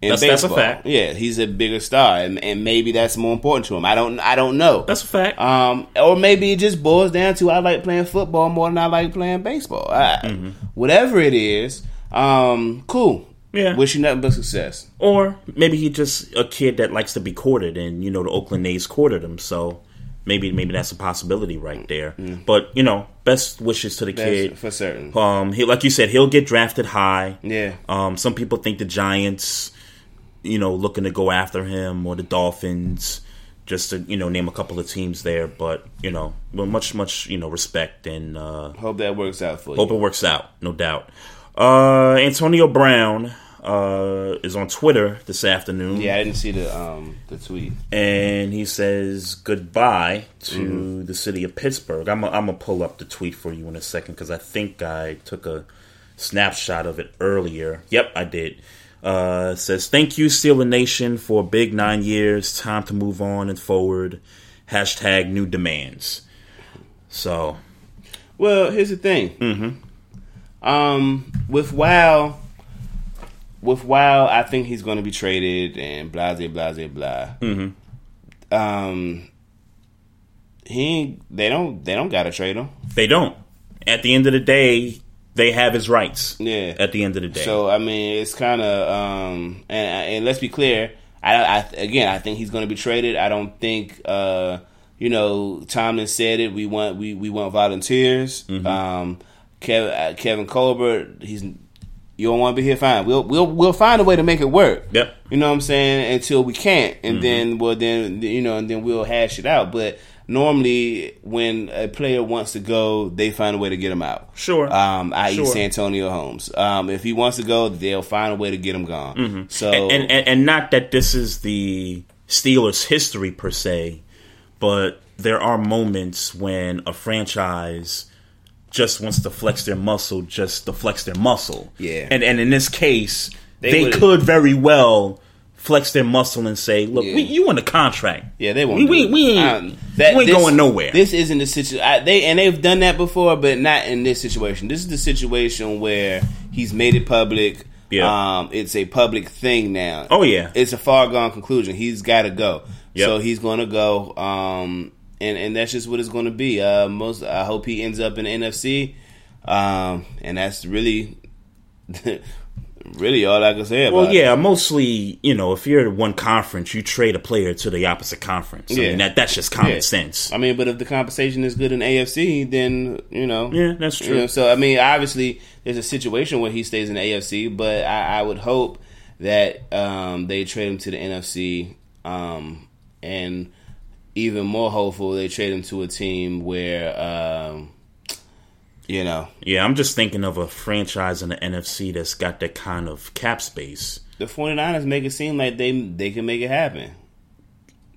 In That's- that's a baseball, fact. Yeah, he's a bigger star, and, and maybe that's more important to him. I don't, I don't know. That's a fact. Um, or maybe it just boils down to I like playing football more than I like playing baseball. I, Mm-hmm. Whatever it is, um, cool. Yeah. Wish you nothing but success. Or maybe he just a kid that likes to be courted, and you know the Oakland A's courted him, so maybe maybe that's a possibility right there. But you know, best wishes to the That's kid for certain. Um, he like you said, he'll get drafted high. Yeah. Um, some people think the Giants, you know, looking to go after him, or the Dolphins, just to you know name a couple of teams there. But you know, with much much you know respect and uh, Hope that works out for you. Hope it works out, no doubt. Uh, Antonio Brown uh, is on Twitter this afternoon. Yeah, I didn't see the um the tweet. And he says goodbye to Mhm. the city of Pittsburgh. I'm I'm going to pull up the tweet for you in a second because I think I took a snapshot of it earlier. Yep, I did. Uh, says, Thank you, Steeler Nation, for a big nine years. Time to move on and forward. Hashtag new demands. So, Well, here's the thing. Mm-hmm. Um, with WoW, with WoW, I think he's going to be traded and blah blah blah blah. Mm-hmm. Um, he they don't they don't got to trade him. They don't. At the end of the day, they have his rights. Yeah. At the end of the day. So I mean, it's kind of um, and and let's be clear. I, I again, I think he's going to be traded. I don't think uh, you know Tomlin said it. We want we we want volunteers. Mhm. Um, Kevin uh, Kevin Colbert, he's you don't want to be here. Fine, we'll we'll we'll find a way to make it work. Yep. You know what I'm saying? Until we can't, and Mhm. then well then you know, and then we'll hash it out. But normally, when a player wants to go, they find a way to get him out. Sure. Um, i.e. Sure. Santonio Holmes. Um, if he wants to go, they'll find a way to get him gone. Mhm. So and, and and not that this is the Steelers' history per se, but there are moments when a franchise just wants to flex their muscle, just to flex their muscle. Yeah. And and in this case, They they, could very well flex their muscle and say, "Look, Yeah. we, you want a contract? Yeah, they won't. We we, we ain't, that- we ain't this- going nowhere. This isn't the situation. They and they've done that before, but not in this situation. This is the situation where he's made it public. Yeah. Um, it's a public thing now. Oh, yeah. it's a far gone conclusion. He's got to go. Yep. So he's going to go. Um, and and that's just what it's going to be. Uh, most I hope he ends up in the NFC. Um, and that's really, [LAUGHS] really all I can say about. Well, it. yeah, mostly, you know, if you're at one conference, you trade a player to the opposite conference. I Yeah. mean, that, that's just common Yeah. sense. I mean, but if the compensation is good in AFC, then you know, Yeah, that's you true. know, so I mean, obviously, there's a situation where he stays in the AFC, but I, I would hope that um, they trade him to the NFC, um, and even more hopeful they trade him to a team where, um, you know, Yeah, I'm just thinking of a franchise in the NFC that's got that kind of cap space. the 49ers make it seem like they they can make it happen.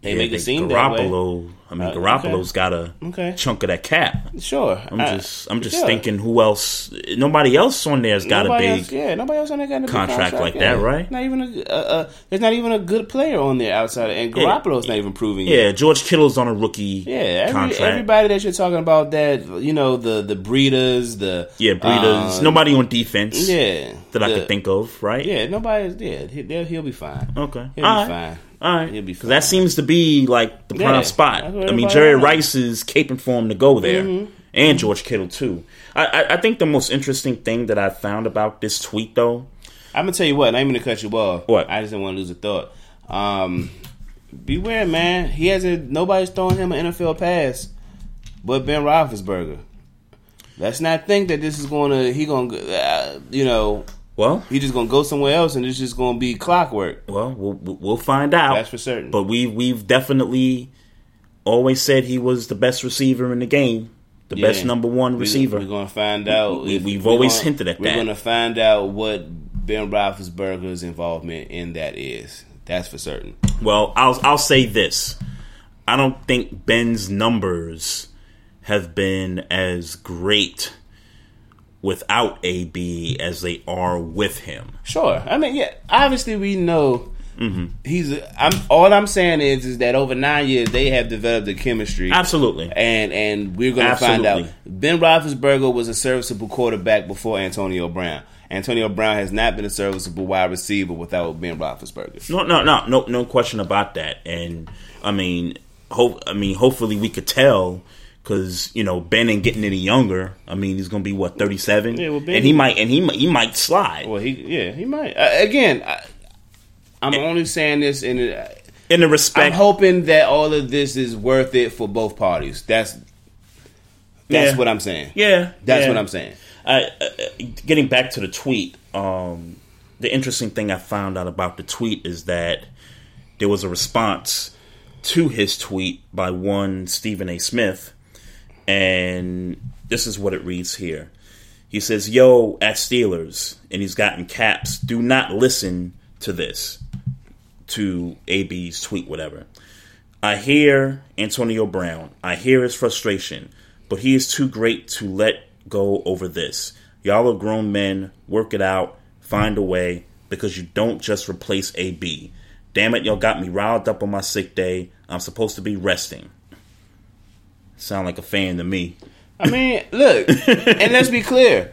They Yeah, make it seem that way. Garoppolo. I mean, Uh, Garoppolo's okay. got a Okay. chunk of that cap. Sure, I'm I- just, I'm just yeah. thinking, who else? Nobody else on there's got Nobody a big. else, yeah, nobody else on there got a big contract like yeah. that, right? Not even a, uh, uh, there's not even a good player on there outside, of, and Yeah. Garoppolo's not even proving. Yeah, yet. George Kittle's on a rookie yeah. Every, contract. everybody that you're talking about, that you know, the the breeders, the yeah, Breeders. um, Nobody on defense. Yeah, that I the- could think of, right? Yeah, nobody's yeah. He, he'll be fine. Okay, he'll All be right. fine. All right, He'll be because that seems to be like the Yeah, prime spot. I mean, Jerry. Rice is caping for him to go there, Mhm. and George Kittle too. I, I, I think the most interesting thing that I found about this tweet, though, I'm gonna tell you what. I'm gonna cut you off. What? I just didn't want to lose a thought. Um, beware, man. He hasn't. Nobody's throwing him an NFL pass, but Ben Roethlisberger. Let's not think that this is going to. He going to. Uh, you know. Well, he just gonna go somewhere else, and it's just gonna be clockwork. well, we'll we'll find out. That's for certain. But we we've definitely always said he was the best receiver in the game, the Yeah. best number one We- receiver. We're gonna find out. We- we've we're always gonna- hinted at that. We're gonna find out what Ben Roethlisberger's involvement in that is. That's for certain. Well, I'll I'll say this. I don't think Ben's numbers have been as great without AB as they are with him. Sure. I mean, yeah. Obviously, we know Mm-hmm. he's. I'm. All I'm saying is, is that over nine years they have developed a chemistry. Absolutely. And and we're gonna find out. Ben Roethlisberger was a serviceable quarterback before Antonio Brown. Antonio Brown has not been a serviceable wide receiver without Ben Roethlisberger. No, no, no, no, no question about that. And I mean, hope. I mean, hopefully we could tell because you know Ben ain't getting any younger. I mean, he's gonna be what thirty seven, Yeah, well, Ben- and he might and he he might slide. Well, he yeah he might uh, again. I, I'm only saying this in. Uh, in the respect. I'm hoping that all of this is worth it for both parties. That's that's Yeah. what I'm saying. Yeah, That's yeah. what I'm saying. I, uh, getting back to the tweet, um, the interesting thing I found out about the tweet is that there was a response to his tweet by one Stephen A. Smith, and this is what it reads here. He says, "Yo, at Steelers," and he's gotten caps. Do not listen to this. To AB's tweet, whatever. I hear Antonio Brown. I hear his frustration, but he is too great to let go over this. Y'all are grown men. Work it out. Find a way because you don't just replace AB. Damn it, y'all got me riled up on my sick day. I'm supposed to be resting. Sound like a fan to me. I mean, look, and let's be clear.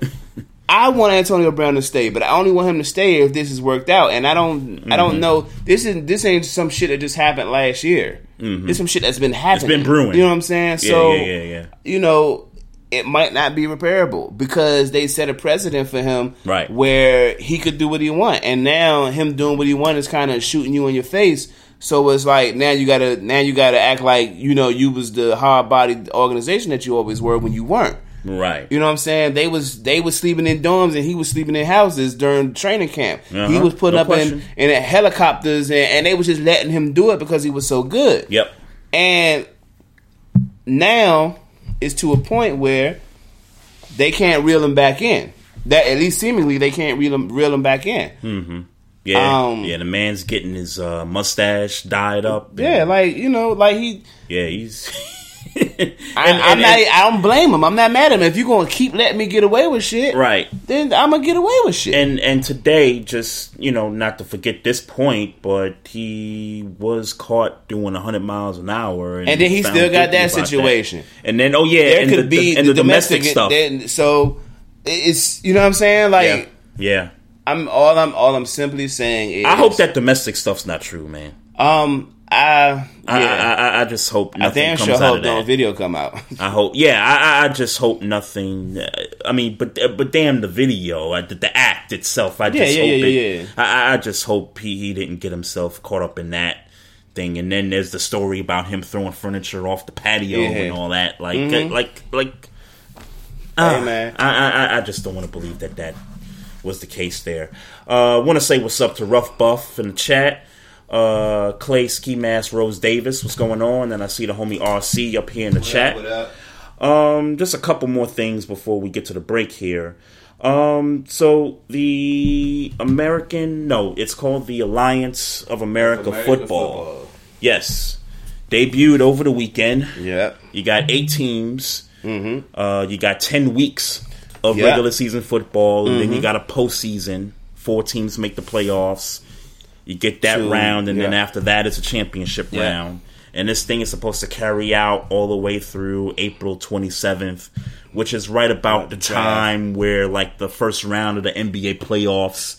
I want Antonio Brown to stay, but I only want him to stay if this is worked out. And I don't, I don't Mhm. know. This is this ain't some shit that just happened last year. Mhm. This some shit that's been happening. It's been brewing. You know what I'm saying? Yeah, so yeah, yeah, yeah. you know, it might not be repairable because they set a precedent for him, Right. Where he could do what he want, and now him doing what he want is kind of shooting you in your face. So it's like now you gotta now you gotta act like you know you was the hard bodied organization that you always were when you weren't. Right. You know what I'm saying? They was they was sleeping in dorms and he was sleeping in houses during training camp. He Uh-huh. was putting No up question. in, in helicopters and, and they was just letting him do it because he was so good. Yep. And now it's to a point where they can't reel him back in. That at least seemingly they can't reel him reel him back in. hmm Yeah, Um, yeah. The man's getting his uh, mustache dyed up. and- Yeah, like you know, like he. yeah. He's. [LAUGHS] I, And- I'm and- not. and- I don't blame him. I'm not mad at him. If you're gonna keep letting me get away with shit, right. Then I'm gonna get away with shit. And and today, just you know, not to forget this point, but he was caught doing 100 miles an hour, And then he still got that situation. And then, oh yeah, there and could the, be and the, domestic, stuff. then- so it's you know what I'm saying. Like yeah, yeah. I'm all I'm all I'm simply saying is I hope that domestic stuff's not true, man. um I I, yeah. I, I, I just hope I nothing damn sure hope no that. video come out. [LAUGHS] I hope, yeah, I, I- I just hope nothing. uh, I mean, but but damn, the video, uh, the, the act itself. I Yeah, just yeah, hope yeah, it, yeah, yeah. I, I- just hope he, he didn't get himself caught up in that thing. And then there's the story about him throwing furniture off the patio Yeah. and all that. Like, Mhm. uh, like, like. Hey, uh, man. I, I I- I just don't want to believe that that was the case there. Uh, want to say what's up to Rough Buff in the chat. Uh, Clay Ski Mask Rose Davis, what's going on? And I see the homie RC up here in the chat. Um, just a couple more things before we get to the break here. Um, so the American, no, it's called the Alliance of America, America Football. Football. Yes, debuted over the weekend. Yeah, you got eight teams. Mm-hmm. Uh, you got ten weeks of Yeah. regular season football, and then you Mhm. got a postseason. Four teams make the playoffs. You get that Two, round, and then after that, it's a championship Yeah. round. And this thing is supposed to carry out all the way through April 27th, which is right about the time where like the first round of the NBA playoffs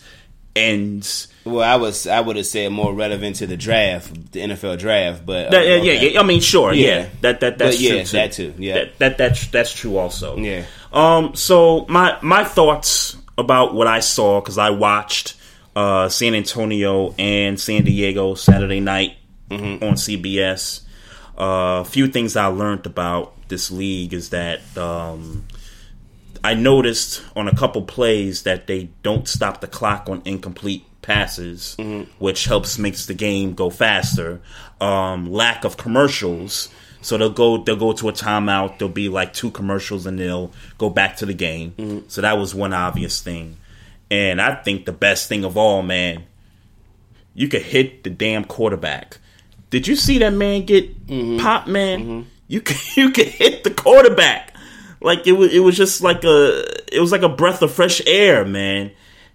ends. Well, I was I would have said more relevant to the draft, the NFL draft, but uh, That- yeah, okay. yeah, I mean, sure, yeah, Yeah. that that that's But yeah, true too. that too, yeah. that, that that's that's true also. Yeah. Um. So my my thoughts about what I saw because I watched uh, San Antonio and San Diego Saturday night Mm-hmm. on CBS. Uh, a few things I learned about this league is that um, I noticed on a couple plays that they don't stop the clock on incomplete passes, which helps makes the game go faster. Um, lack of commercials, so they'll go they'll go to a timeout. There'll be like two commercials, and they'll go back to the game. Mm-hmm. So that was one obvious thing. And I think the best thing of all, man, you could hit the damn quarterback. Did you see that man get mm-hmm. popped, man? Mm-hmm. You could, [LAUGHS] you could hit the quarterback. Like it was it was just like a it was like a breath of fresh air, man.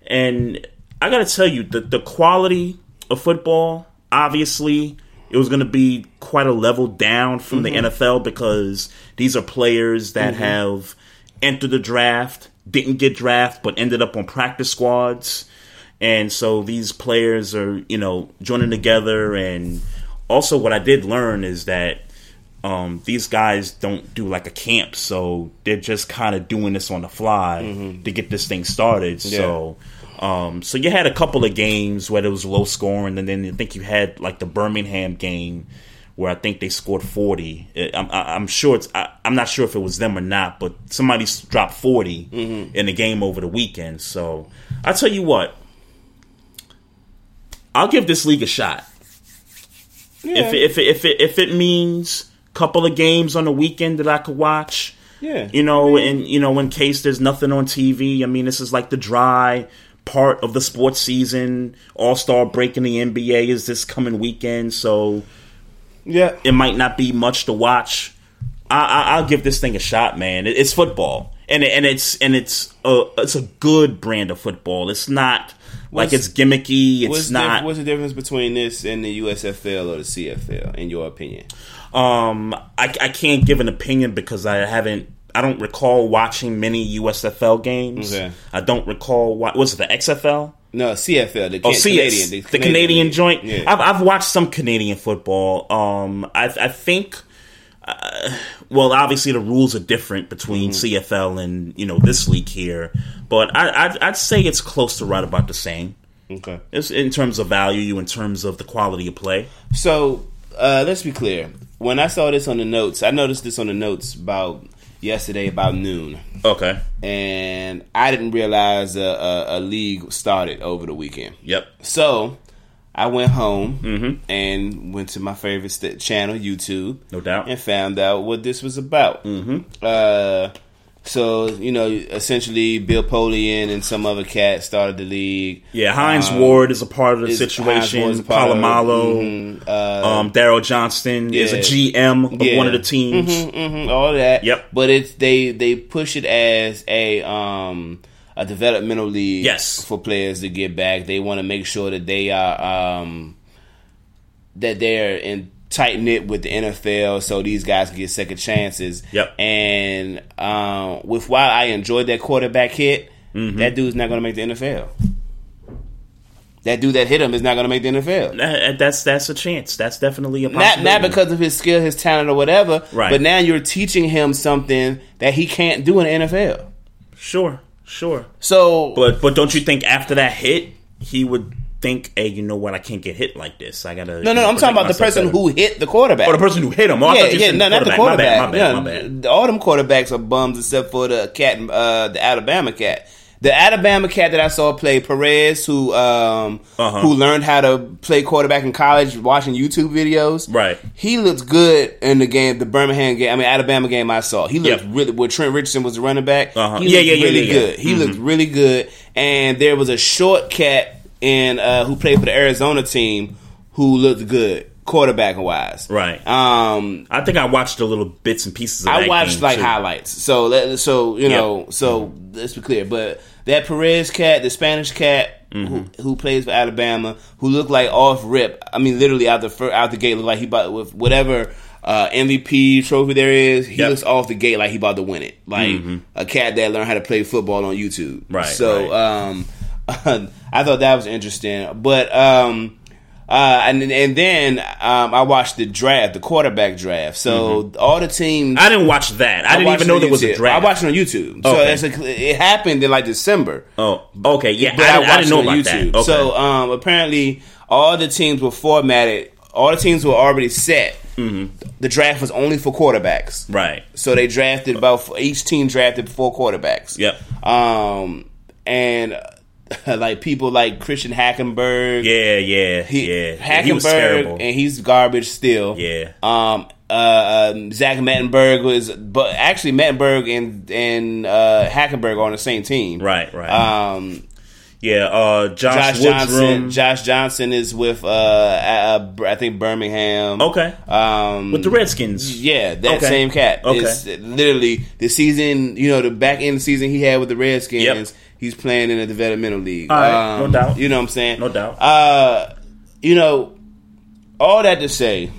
And I gotta tell you, the the quality of football, obviously, it was gonna be quite a level down from the Mhm. NFL because these are players that Mhm. have entered the draft, didn't get drafted, but ended up on practice squads. And so these players are, you know, joining together. And also, what I did learn is that um, these guys don't do like a camp, so they're just kind of doing this on the fly to get this thing started. So, um, so you had a couple of games where it was low scoring, and then I think you had like the Birmingham game where I think they scored forty. I'm, I- I'm sure it's. I, I'm not sure if it was them or not, but somebody dropped 40 in the game over the weekend. So I tell you what, I'll give this league a shot. If it, if it, if it if it means a couple of games on the weekend that I could watch, Yeah. you know, and you know, in case there's nothing on TV. I mean, this is like the dry part of the sports season. All Star break in the NBA is this coming weekend, so yeah, it might not be much to watch. I, I, I'll give this thing a shot, man. It, it's football, and it, and it's and it's a it's a good brand of football. It's not like What's- it's gimmicky. It's what's not. Diff- what's the difference between this and the USFL or the CFL, in your opinion? Um, I, I can't give an opinion because I haven't I don't recall watching many USFL games. Okay. I don't recall what was it the XFL? No, CFL, the Oh, CS, Canadian, the, the Canadian, Canadian joint. Yeah. I've, I've watched some Canadian football. Um, I, I think, uh, well, obviously the rules are different between Mm-hmm. CFL and you know this league here, but I, I'd, I'd say it's close to right about the same. Okay. It's in terms of value, in terms of the quality of play. So uh, let's be clear. When I saw this on the notes, I noticed this on the notes about yesterday about noon, Okay. and I didn't realize a, a, a league started over the weekend. Yep. So I went home Mhm. and went to my favorite st- channel, YouTube, No doubt. and found out what this was about. Mm-hmm. Uh, so you know, essentially, Bill Polian and some other cat started the league. Yeah, Hines Um, Ward is a part of the situation. Ward's a part of it. Polamalu, Mhm. Uh, um, Daryl Johnston is a. GM of Yeah. one of the teams. Mhm, mhm, all that. Yep. But it's they they push it as a um a developmental league. Yes. For players to get back, they want to make sure that they are um that they're in tight knit with the NFL, so these guys can get second chances. Yep. And um, with while I enjoyed that quarterback hit, Mm-hmm. that dude's not going to make the NFL. That dude that hit him is not going to make the NFL. That- That's that's a chance. That's definitely a Not not because of his skill, his talent, or whatever. Right. But now you're teaching him something that he can't do in the NFL. Sure, sure. So, But but don't you think after that hit, he would think, "Hey, you know what? I can't get hit like this. I gotta." no, no, no, I'm talking about the person who hit the quarterback. Oh, the person who hit him. Oh, yeah, yeah, no, not the quarterback. My bad, my bad, Yeah, my bad. All them quarterbacks are bums except for the cat, uh, the Alabama cat. The Alabama cat that I saw play Perez, who um, Uh-huh. who learned how to play quarterback in college, watching YouTube videos. Right. He looked good in the game, the Birmingham game. I mean, Alabama game I saw. He looked Yep. really. Where Trent Richardson was the running back. Uh-huh. He Yeah, looked yeah, yeah, really yeah, yeah. good. He Mhm. looked really good. And there was a short cat in uh, who played for the Arizona team who looked good quarterback wise. Right. Um, I think I watched the little bits and pieces. of I watched like too. highlights. So so you know so let's be clear. But that Perez cat, the Spanish cat Mm-hmm. who, who plays for Alabama, who looked like off rip. I mean, literally out the fir- out the gate, looked like he bought with whatever. Uh, MVP trophy there is, he Yep. looks off the gate like he about to win it, like Mhm. a cat that learned how to play football on YouTube. Right, So, right. um, [LAUGHS] I thought that was interesting, but um, uh, and and then um, I watched the draft, the quarterback draft. So all the teams. Mm-hmm. I didn't watch that. I, didn't even know there was a draft. I watched it on YouTube. So Okay. it's a, it happened in like December. Oh, okay, yeah. But I, didn't- I didn't know it on about that. Okay. So um, apparently, all the teams were formatted. All the teams were already set. The draft was only for quarterbacks. Mm-hmm. right. So they drafted about each team drafted four quarterbacks. Yep. Um, and [LAUGHS] like people like Christian Hackenberg. Yeah, yeah, He, yeah. Hackenberg, he was terrible. and he's garbage still. Yeah. Um. Uh, um, Zach Mettenberg was, but actually Mettenberg and and uh, Hackenberg are on the same team. Right, right. Um, yeah, uh, Josh, Josh Johnson. Josh Johnson is with uh, uh, I think Birmingham. Okay. Um, With the Redskins. Yeah, that Okay. same cat. Okay. It's literally the season. You know, the back end season he had with the Redskins. Yep. He's playing in a developmental league. Um, All right, no doubt. You know what I'm saying? No doubt. Uh, you know, all that to say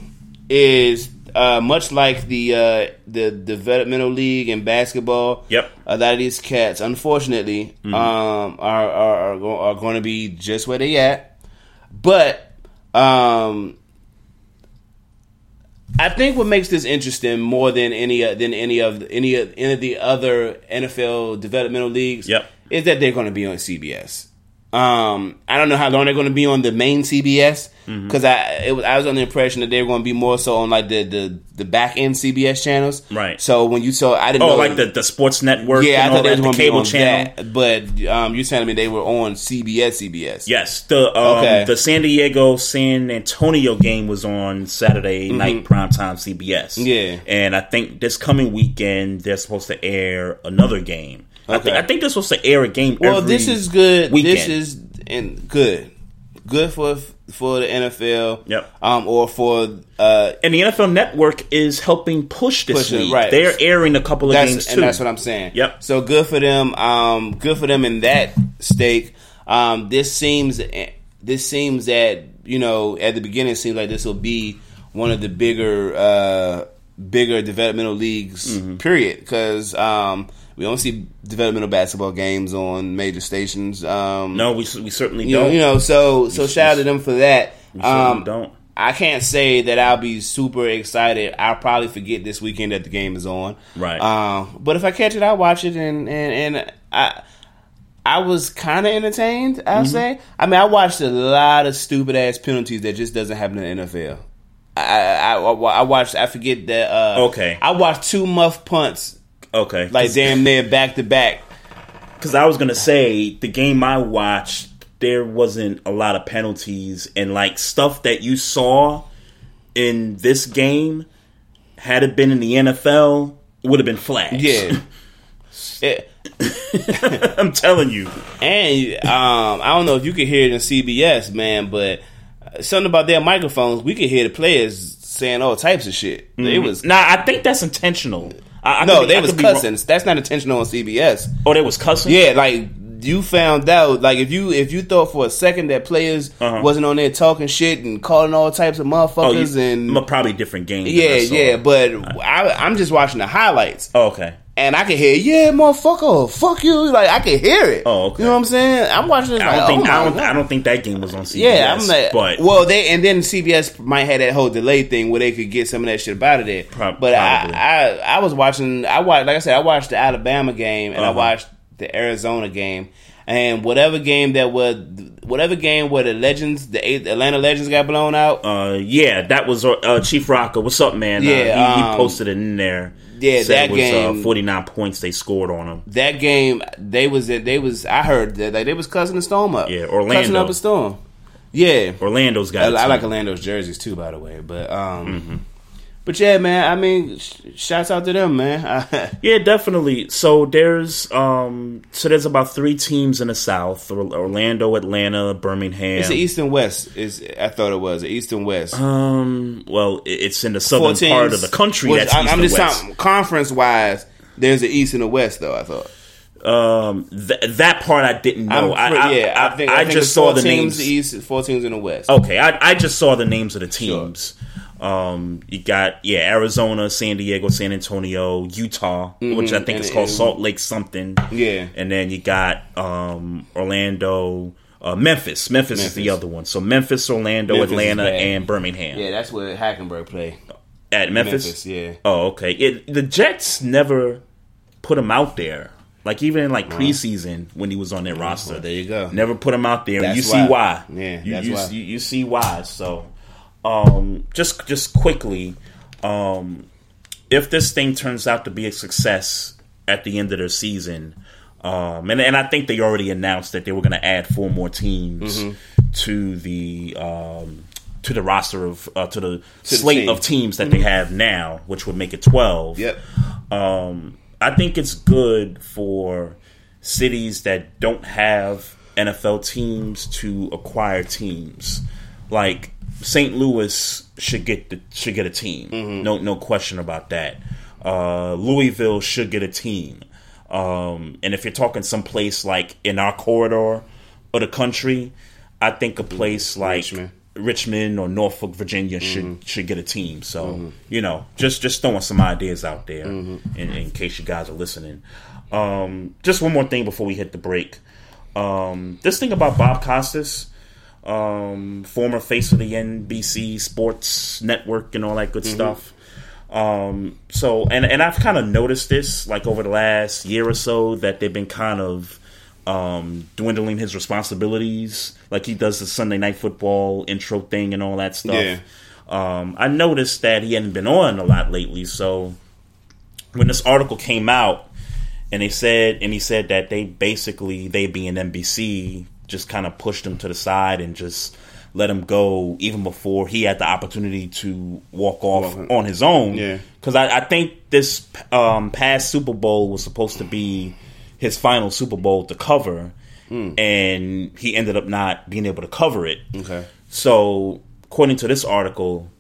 is uh, much like the uh, the developmental league in basketball. Yep. A lot of these cats, unfortunately, Mhm. um, are are are, go- are going to be just where they at. But um, I think what makes this interesting more than any uh, than any of any of any of the other NFL developmental leagues Yep. Is that they're going to be on CBS. Um, I don't know how long they're going to be on the main CBS Mm-hmm. because I it was I was under the impression that they were going to be more so on like the the, the back end CBS channels. Right. So when you saw, I didn't Oh, know like the, the sports network. yeah, I thought they the going to be on channel. that, but um, you're telling me they were on CBS. CBS. Yes, the um, Okay. the San Diego San Antonio game was on Saturday night primetime CBS. Mm-hmm. Yeah. and I think this coming weekend they're supposed to air another game. I think. I think they're supposed to air a game. Well, this is good. Weekend. This is and good, good for for the NFL. Yep. Um, or for uh, and the NFL Network is helping push this Push it, league. right. They're airing a couple of that's, games too. and that's what I'm saying. Yep. So good for them. Um, good for them in that stake. Um, this seems this seems that you know at the beginning it seems like this will be one of the bigger uh, bigger developmental leagues. Mm-hmm. Period. Because um, we don't see developmental basketball games on major stations. Um, No, we we certainly you don't. you know, so so We- shout out to them for that. We Um, don't. I can't say that I'll be super excited. I'll probably forget this weekend that the game is on. Right. Um, but if I catch it, I'll watch it, and and and I. I was kind of entertained. I'll Mm-hmm. say. I mean, I watched a lot of stupid ass penalties that just doesn't happen in the NFL. I, I, I, I watched. I forget that. Uh, Okay. I watched two muff punts, Okay, like damn near back to back. because I was gonna say the game I watched, there wasn't a lot of penalties and like stuff that you saw in this game. Had it been in the NFL, would have been flags. Yeah. [LAUGHS] It- [LAUGHS] I'm telling you. And um, I don't know if you could hear it in CBS, man, but something about their microphones, we could hear the players saying all types of shit. It was Nah, I think that's intentional. I, I no, be- they I was cussing. That's not intentional on CBS. Oh, they was cussing. Yeah, like you found out, like if you if you thought for a second that players Uh-huh. wasn't on there talking shit and calling all types of Oh, motherfuckers you, and probably different games. yeah, yeah, but I, I'm just watching the highlights. Oh, okay. And I can hear, yeah, motherfucker, fuck you. Like I can hear it. Oh, okay. You know what I'm saying? I'm watching this. I don't like, think oh I don't God. I don't think that game was on CBS. Yeah, I'm like, but well, they and then CBS might have that whole delay thing where they could get some of that shit out of there. Prob- but I, probably. I, I was watching. I watched, like I said, I watched the Alabama game and I Uh-huh. watched the Arizona game, and whatever game that was, whatever game where the Legends, the Atlanta Legends got blown out. uh, yeah, that was uh, Chief Rocker. What's up, man? Uh, Yeah, he, um, he posted it in there. Yeah, that was, game- Uh, Forty nine points they scored on him. that game, they was they was. I heard that like, they was cussing the storm up. Yeah, Orlando cussing up a storm. Yeah, Orlando's got. I, I. Mm-hmm. like Orlando's jerseys too, by the way. But um, but yeah, man. I mean, sh- shouts out to them, man. [LAUGHS] Yeah, definitely. So there's um so there's about three teams in the South: Or- Orlando, Atlanta, Birmingham. it's the East and West. Is I thought it was the East and West. Um, well, it's in the southern Four part of the country. Which that's I'm and just talking conference wise. There's the East and the West, though. I thought. Um, th- that part I didn't know. I, I, yeah, I, I think I I think just saw the teams names. the East, four teams in the West. Okay, I, I just saw the names of the teams. Um, you got yeah, Arizona, San Diego, San Antonio, Utah, which I think and- is called and- Salt Lake something. Yeah. and then you got um Orlando, uh, Memphis. Memphis. is the other one. So Memphis, Orlando, Memphis Atlanta, and Birmingham. Yeah, that's where Hackenberg play. At Memphis. Memphis, yeah. Oh, okay. It, the Jets never put him out there. Like even in like preseason when he was on their roster, there you go. Never put him out there. and you That's see why. Yeah, you, that's you, why. You, you see why. So, um, just just quickly, um, if this thing turns out to be a success at the end of their season, um, and and I think they already announced that they were going to add four more teams Mhm. to the um, to the roster of uh, to the the slate team. of teams that they have now, which would make it twelve. Yep. Um, I think it's good for cities that don't have NFL teams to acquire teams. Like St. Louis should get the should get a team. No no question about that. Uh, Louisville should get a team. Um, and if you're talking someplace like in our corridor of the country, I think a place like Richmond. Richmond or Norfolk, Virginia should should get a team. So you know, just just throwing some ideas out there in, in case you guys are listening. Um, just one more thing before we hit the break. Um, this thing about Bob Costas, um, former face of the NBC Sports Network and all that good stuff. Um, so and and I've kind of noticed this like over the last year or so that they've been kind of um, dwindling his responsibilities. Like he does the Sunday Night Football intro thing and all that stuff. Yeah. Um, I noticed that he hadn't been on a lot lately. So when this article came out, and they said, and he said that they basically they being NBC just kind of pushed him to the side and just let him go even before he had the opportunity to walk off on his own. Yeah. because I, I think this um, past Super Bowl was supposed to be his final Super Bowl to cover, and he ended up not being able to cover it. Okay. So, according to this article,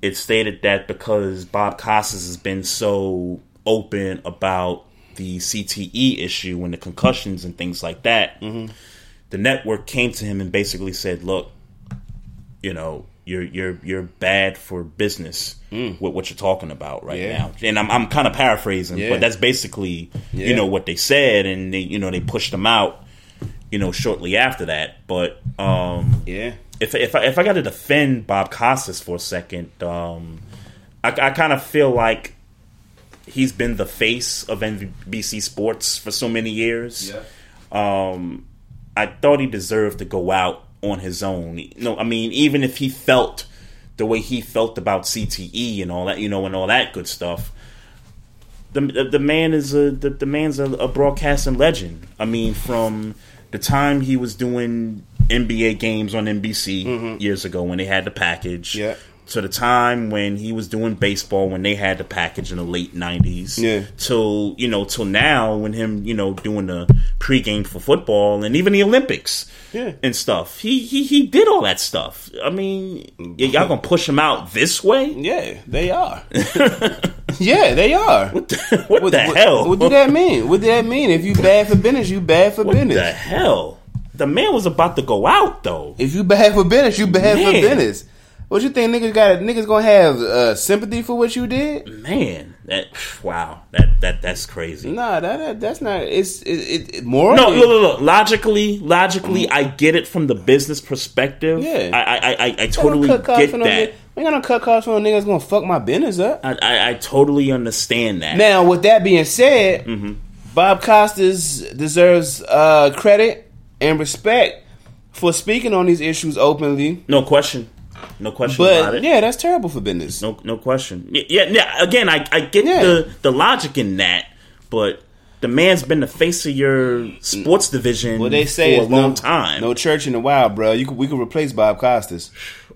it stated that because Bob Costas has been so open about the CTE issue and the concussions and things like that, the network came to him and basically said, "Look, you know, you're you're you're bad for business with what you're talking about right Mm. Yeah. now. And I'm I'm kind of paraphrasing, Yeah. but that's basically Yeah. you know what they said, and they you know they pushed him out, you know, shortly after that. But um, yeah, if if I, if I got to defend Bob Costas for a second, um, I, I kind of feel like he's been the face of NBC Sports for so many years. Yeah. Um, I thought he deserved to go out on his own. No, I mean, even if he felt the way he felt about CTE and all that, you know, and all that good stuff. The the, the man is a the, the man's a, a broadcasting legend. I mean, from the time he was doing NBA games on NBC mm-hmm. years ago when they had the package. Yeah. To the time when he was doing baseball when they had the package in the late nineties, Yeah. Till you know, till now when him you know doing the pregame for football and even the Olympics, Yeah. and stuff. He he he did all that stuff. I mean, y- y'all gonna push him out this way? Yeah, they are. [LAUGHS] yeah, they are. What the, what the hell? What did that mean? What did that mean? If you bad for business, you bad for What business. the hell? The man was about to go out though. If you bad for business, you bad for Man. business. What you think niggas got? Niggas gonna have uh, sympathy for what you did? Man, that wow, that that that's crazy. Nah, that, that that's not. It's it, it, it morally. No, look, look, look. Logically, logically, I get it from the business perspective. Yeah. I, I, I, I totally gonna cut costs get that. We ain't gonna cut costs no niggas gonna fuck my business up. I, I, I totally understand that. Now, with that being said, Mm-hmm. Bob Costas deserves uh, credit and respect for speaking on these issues openly. No question. No question about But it. yeah, that's terrible for business. No, no question. Yeah, yeah. Again, I, I get Yeah. the the logic in that, but the man's been the face of your sports division Well, they say for a long no, time. No church in the wild, bro. You could, we could replace Bob Costas.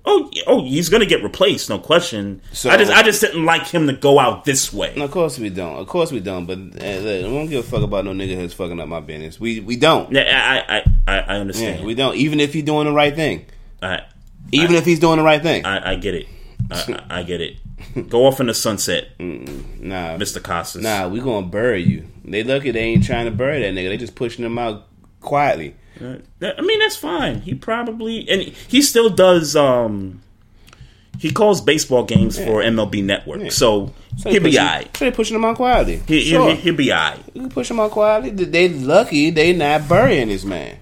Oh, oh, he's gonna get replaced, no question. So- I just, I just didn't like him to go out this way. No, of course we don't. Of course we don't. But uh, look, I don't give a fuck about no nigga who's fucking up my business. We we don't. Yeah, I, I, I, I understand. Yeah, we don't. Even if he's doing the right thing. I, Even if he's doing the right thing. I, I get it. I, I I get it. Go off in the sunset, [LAUGHS] Nah, Mr. Costas. Nah, we gonna bury you. They lucky they ain't trying to bury that nigga. They just pushing him out quietly. Uh, that- I mean, that's fine. He probably and he still does. um He calls baseball games for MLB Network, so, So he'll be alright. So they pushing him out quietly. He, sure. he'll, he'll be alright. You push him out quietly. They lucky they not burying this man.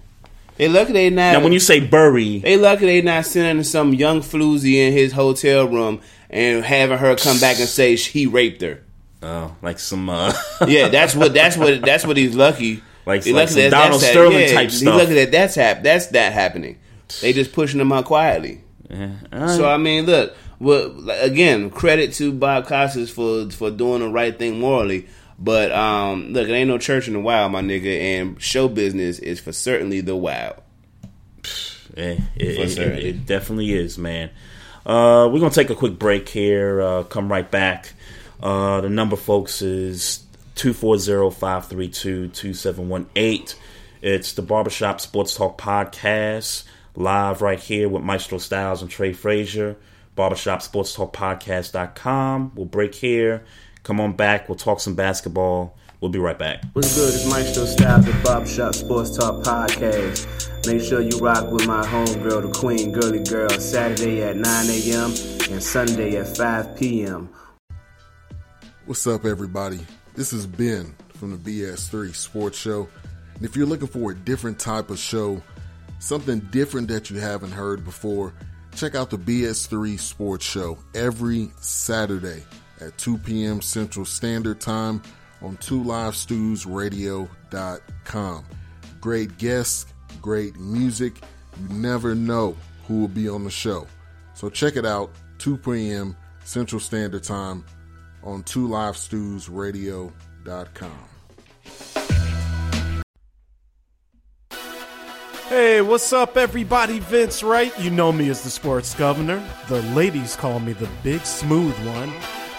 They lucky they not. Now, when you say bury, they lucky they not sending some young floozy in his hotel room and having her come back and say he raped her. oh, like some, uh, [LAUGHS] Yeah, that's what that's what that's what he's lucky. Like- He like lucky some that Donald that's Sterling yeah, type stuff. lucky that that's hap- that's that happening. They just pushing him out quietly. So I mean, look. Well, again, credit to Bob Costas for for doing the right thing morally. But um, look, it ain't no church in the wild, my nigga, and show business is for certainly the wild. Eh, it, it- it- it definitely is, man. Uh, we're gonna take a quick break here. Uh, come right back. Uh, the number, folks, is 240-532-2718. It's the Barbershop Sports Talk Podcast, live right here with Maestro Styles and Trey Frazier. Barbershop Sports Talk We'll break here. Come on back. We'll talk some basketball. We'll be right back. What's good? It's Maestro Styles, the Barbershop Sports Talk Podcast. Make sure you rock with my homegirl, the Queen Girly Girl, Saturday at 9 a.m. and Sunday at 5 p.m. What's up, everybody? This is Ben from the BS3 Sports Show. And if you're looking for a different type of show, something different that you haven't heard before, check out the BS3 Sports Show every Saturday at 2 p.m. Central Standard Time on 2livestewsradio.com. Great guests, great music. You never know who will be on the show. So check it out, 2 p.m. Central Standard Time on 2livestewsradio.com. Hey, what's up, everybody? Vince Wright. You know me as the sports governor. The ladies call me the big smooth one.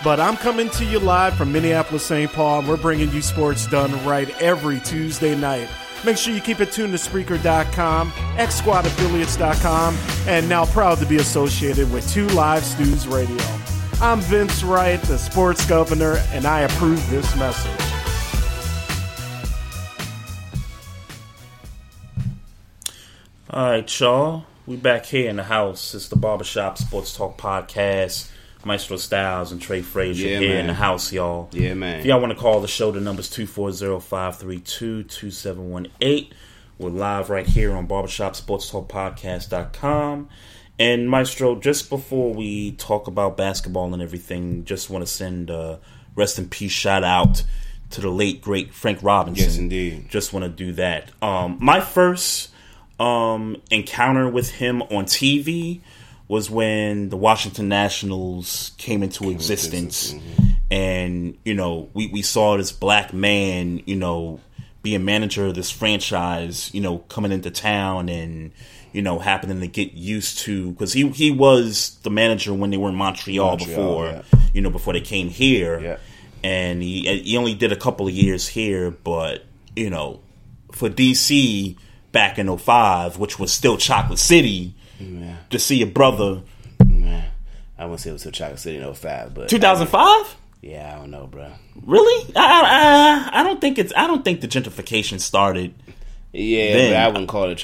But I'm coming to you live from Minneapolis, St. Paul, and we're bringing you sports done right every Tuesday night. Make sure you keep it tuned to Spreaker.com, XSquadAffiliates.com, and now proud to be associated with Two Live Stews Radio. I'm Vince Wright, the sports governor, and I approve this message. All right, y'all. We back here in the house. It's the Barbershop Sports Talk Podcast. Maestro Styles and Trey Frazier Yeah, here man. in the house, y'all. Yeah, man. If y'all want to call the show, the number's 240-532-2718. We're live right here on barbershopsportstalkpodcast.com. And Maestro, just before we talk about basketball and everything, just want to send a rest in peace shout out to the late great Frank Robinson. Yes, indeed. Just want to do that. Um, my first um, encounter with him on TV was when the Washington Nationals came into existence, and you know we we saw this black man, you know, being manager of this franchise, you know, coming into town and you know happening to get used to because he he was the manager when they were in Montreal, Montreal, before yeah. you know before they came here, and he he only did a couple of years here, but you know for DC back in 05, which was still Chocolate City, Yeah. to see a brother. Man, I wouldn't say it was a Chocolate City in 05, but 2005? Yeah, I don't know, bro. Really? I, I I don't think it's I don't think the gentrification started. Yeah, then. but I wouldn't call it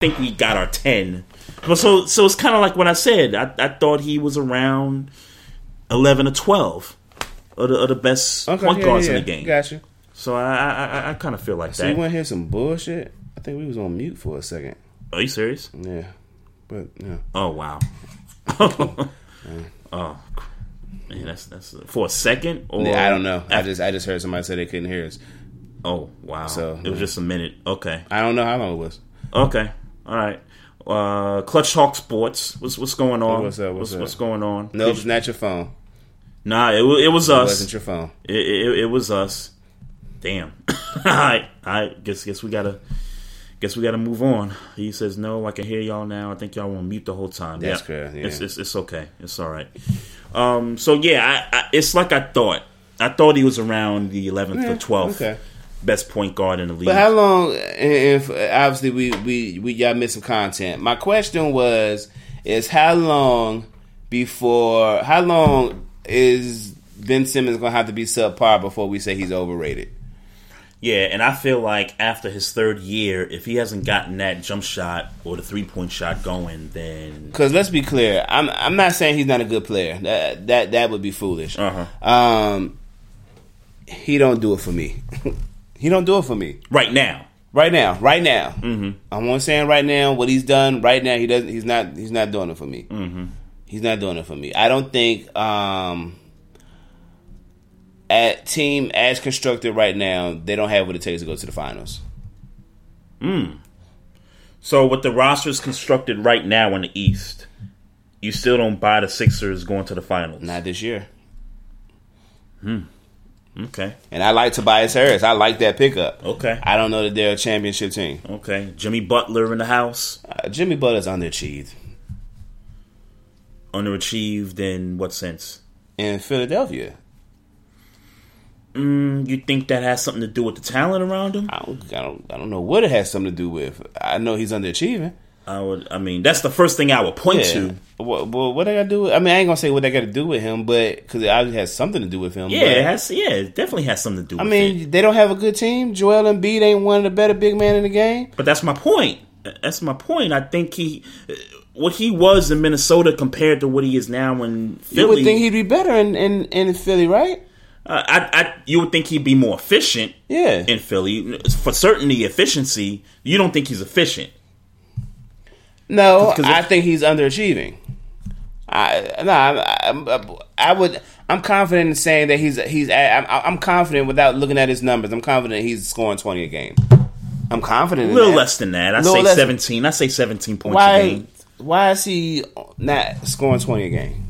think we got our ten. But so so it's kind of like what I said. I, I thought he was around eleven or twelve of the, of the best Okay, point yeah, guards yeah, in the game. Gotcha. So I I, I, I kind of feel like So that. you want to hear some bullshit? I think we was on mute for a second. Are you serious? Yeah, but yeah. Oh wow. [LAUGHS] oh man, that's that's for a second or Yeah, I don't know. I just I just heard somebody say they couldn't hear us. Oh wow! So it was just a minute. Okay. I don't know how long it was. Okay. All right. Uh, Clutch Talk Sports. What's what's going on? What's up? What's up? what's going on? No, it's not your phone. Nah, it, it was It us. wasn't your phone. It, it, it was us. Damn. [LAUGHS] All right. I guess guess we gotta guess we gotta move on. He says no. I can hear y'all now. I think y'all want to mute the whole time. That's yeah. correct, yeah. It's, it's it's okay. It's all right. Um. So yeah, I, I, it's like I thought. I thought he was around the eleventh Yeah, or twelfth okay. Best point guard in the league. But how long? And if obviously we we we y'all missed some content. My question was is how long before how long is Ben Simmons gonna have to be subpar before we say he's overrated? Yeah, and I feel like after his third year, if he hasn't gotten that jump shot or the three point shot going, then Because let's be clear, I'm I'm not saying he's not a good player. That that that would be foolish. Uh-huh. Um, he don't do it for me. [LAUGHS] he don't do it for me right now. right now. Right now, Mm-hmm. I'm only saying right now what he's done. Right now, he doesn't. He's not. He's not doing it for me. Mm-hmm. He's not doing it for me. I don't think um, at team as constructed right now, they don't have what it takes to go to the finals. Mm. So with the rosters constructed right now in the East, you still don't buy the Sixers going to the finals. Not this year. Hmm. Okay. And I like Tobias Harris. I like that pickup. Okay. I don't know that they're a championship team. Okay. Jimmy Butler in the house. Uh, Jimmy Butler's underachieved Underachieved in what sense? in Philadelphia. Mm, you think that has something to do with the talent around him? I don't, I don't, I don't know what it has something to do with. I know he's underachieving. I would. I mean, that's the first thing I would point Yeah. to. What, what, what they got to do? With, I mean, I ain't gonna say what they got to do with him, but because it obviously has something to do with him. Yeah, it has. Yeah, it definitely has something to do. With him. I mean, it. they don't have a good team. Joel Embiid ain't one of the better big men in the game. but that's my point. That's my point. I think he, what he was in Minnesota compared to what he is now in Philly. You would think he'd be better in, in, in Philly, right? Uh, I, I, you would think he'd be more efficient. Yeah. In Philly, for certainty, efficiency. You don't think he's efficient. No, 'Cause I think he's underachieving. I no, I, I, I would. I'm confident in saying that he's he's. I'm, I'm confident without looking at his numbers. I'm confident he's scoring 20 a game. I'm confident. A little less than that. I say less- seventeen. I say seventeen points a Why? game. Why is he not scoring 20 a game?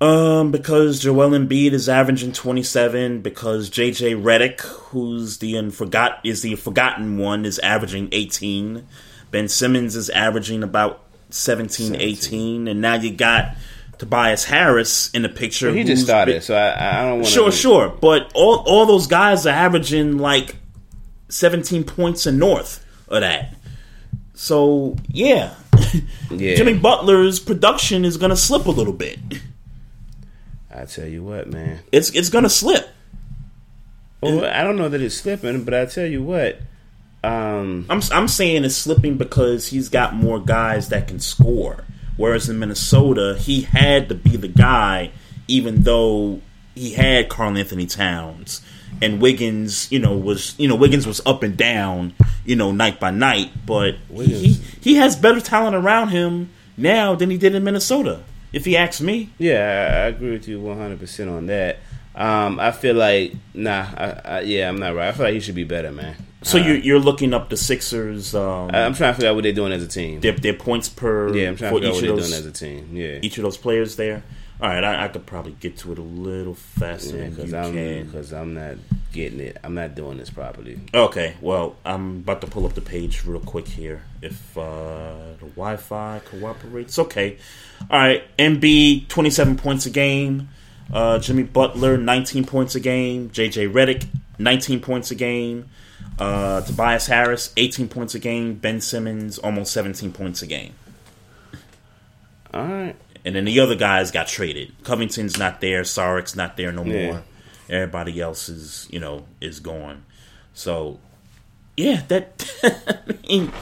Um, because Joel Embiid is averaging twenty seven. Because JJ Redick, who's the unforgot is the forgotten one, is averaging eighteen. Ben Simmons is averaging about 17, 18. and now you got Tobias Harris in the picture. He just started, been- so I, I don't want. Sure, sure, but all all those guys are averaging like seventeen points and north of that. So yeah, [LAUGHS] Yeah. Jimmy Butler's production is going to slip a little bit. I tell you what, man. It's it's going to slip. Well, I don't know that it's slipping, but I tell you what. Um, I'm I'm saying it's slipping because he's got more guys that can score. Whereas in Minnesota, he had to be the guy, even though he had Karl-Anthony Towns and Wiggins. You know, was you know Wiggins was up and down, you know, night by night. But he, he he has better talent around him now than he did in Minnesota. If he asks me, Yeah, I agree with you 100% on that. Um, I feel like, nah, I, I, yeah, I'm not right. I feel like he should be better, man. So Uh, you're you're looking up the Sixers. Um, I'm trying to figure out what they're doing as a team. their, their points per Yeah, I'm trying to figure out what they're those doing as a team. Yeah. each of those players there. All right, I, I could probably get to it a little faster because you I'm can. because I'm not getting it. I'm not doing this properly. Okay, well, I'm about to pull up the page real quick here. If uh, the Wi-Fi cooperates, okay. All right, Embiid 27 points a game. Uh, Jimmy Butler 19 points a game. JJ Redick 19 points a game. Uh, Tobias Harris 18 points a game. Ben Simmons almost 17 points a game. All right. And then the other guys got traded. Covington's not there. Saric's not there no Yeah. more. Everybody else is, you know, is gone. So, yeah, that. [LAUGHS] I mean,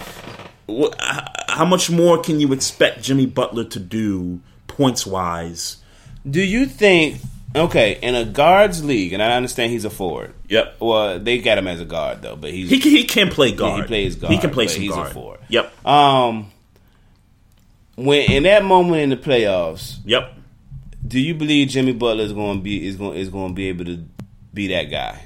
how much more can you expect Jimmy Butler to do points wise? Do you think okay in a guards league? And I understand he's a forward. Yep. Well, they got him as a guard though, but he's He can, he can play Yeah, guard. he plays guard. He can play some he's guard. a forward. Yep. Um, when in that moment in the playoffs, Yep. do you believe Jimmy Butler is going to be is going is going to be able to be that guy?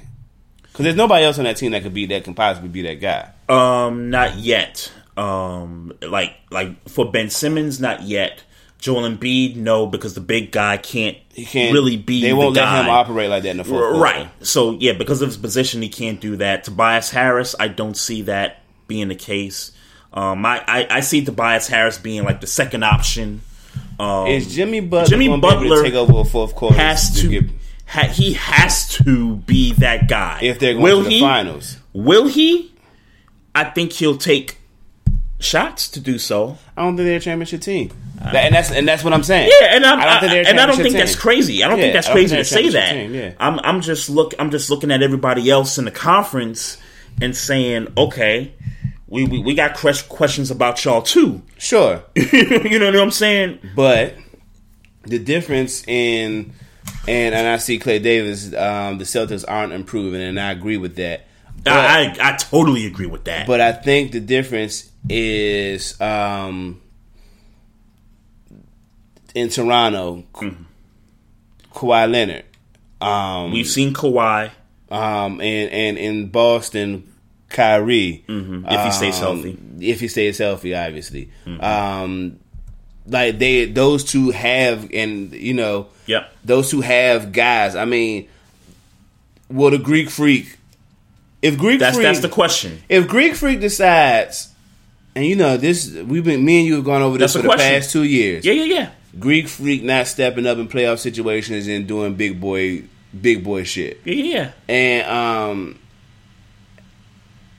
Because there's nobody else on that team that could be that can possibly be that guy. Um, not yet. Um, like like for Ben Simmons, not yet. Joel Embiid, no, because the big guy can't, He can't really be. They won't the let him operate like that in the fourth quarter. Right. So yeah, because of his position, he can't do that. Tobias Harris, I don't see that being the case. Um, I, I, I see Tobias Harris being like the second option. Um, Is Jimmy Butler Jimmy gonna be able to Butler take over a fourth quarter has to to get- ha, he has to be that guy if they're going Will to the he? finals? Will he? I think he'll take shots to do so. I don't think they're a championship team. That- and that's and that's what I'm saying. Yeah, and I'm, I don't think and I don't think championship that's crazy. I don't Yeah, think that's don't crazy think to say that. team, yeah. I'm I'm just look I'm just looking at everybody else in the conference and saying, okay, we we, we got questions about y'all too. [LAUGHS] Sure, you know what I'm saying? but the difference in and and I see Clay Davis, um, the Celtics aren't improving, and I agree with that. But, I, I I totally agree with that. but I think the difference is um, in Toronto, Kawhi Leonard. Um, We've seen Kawhi. um, and and in Boston, Kyrie, Mhm, if he stays um, healthy. if he stays healthy, obviously. Um, like they, those two have, and you know, Yep. those two have guys. I mean, will the Greek Freak? If Greek That's Freak, that's the question. if Greek Freak decides, and you know this, we've been me and you have gone over this That's for the question. past two years. Yeah, yeah, yeah. Greek Freak not stepping up in playoff situations and doing big boy, big boy shit. Yeah, yeah, yeah. And um,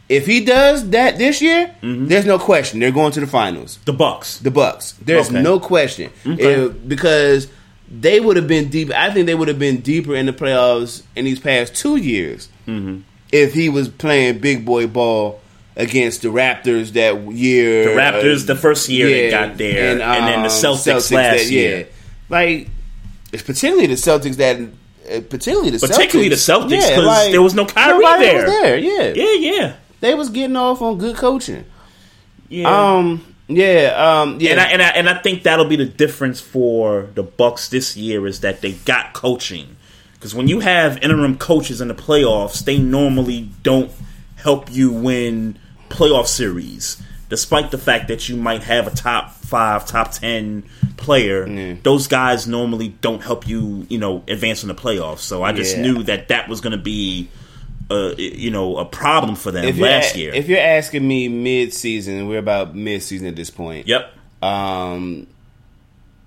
if he does that this year, Mm-hmm. there's no question they're going to the finals. The Bucks. The Bucks. There's Okay. no question Okay. If- because they would have been deep. I think they would have been deeper in the playoffs in these past two years Mm-hmm. If he was playing big boy ball against the Raptors that year. The Raptors, uh, the first year they got there, and then the um, Celtics last year. Like it's particularly the Celtics that. Uh, particularly the Particularly Celtics. the Celtics, Yeah, 'cause like, there was no Kyrie there. Was there. Yeah, Yeah, yeah. they was getting off on good coaching. Yeah. Um, yeah, um, yeah, And I, and I and I think that'll be the difference for the Bucks this year is that they got coaching. Because when you have interim coaches in the playoffs, they normally don't help you win playoff series. Despite the fact that you might have a top five, top ten player, those guys normally don't help you, you know, advance in the playoffs. So I just Yeah. knew that that was going to be, uh, you know, a problem for them if last year. If you're asking me mid-season, we're about mid-season at this point. yep. Um,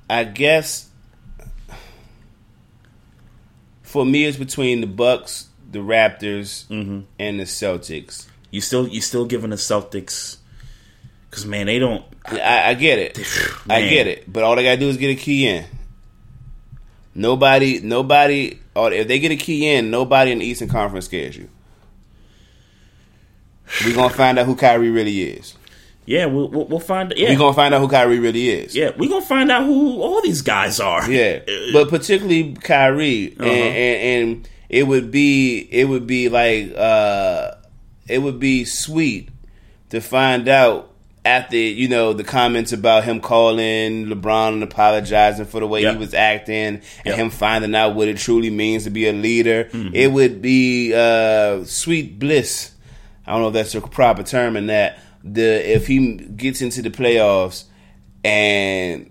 I guess for me, it's between the Bucks, the Raptors, Mm-hmm. and the Celtics. You still you still giving the Celtics because man they don't I, I get it. I get it. But all they gotta do is get a key in. Nobody, nobody, or if they get a key in, nobody in the Eastern Conference scares you. We're gonna find out who Kyrie really is. Yeah we'll we'll, we'll find yeah We're gonna find out who Kyrie really is. yeah we're gonna find out who all these guys are Yeah, Uh, but particularly Kyrie, Uh-huh. and, and and it would be it would be like uh it would be sweet to find out after you know the comments about him calling LeBron and apologizing for the way Yep. he was acting, and Yep. him finding out what it truly means to be a leader. Mm-hmm. It would be uh sweet bliss. I don't know if that's a proper term in that the if he gets into the playoffs and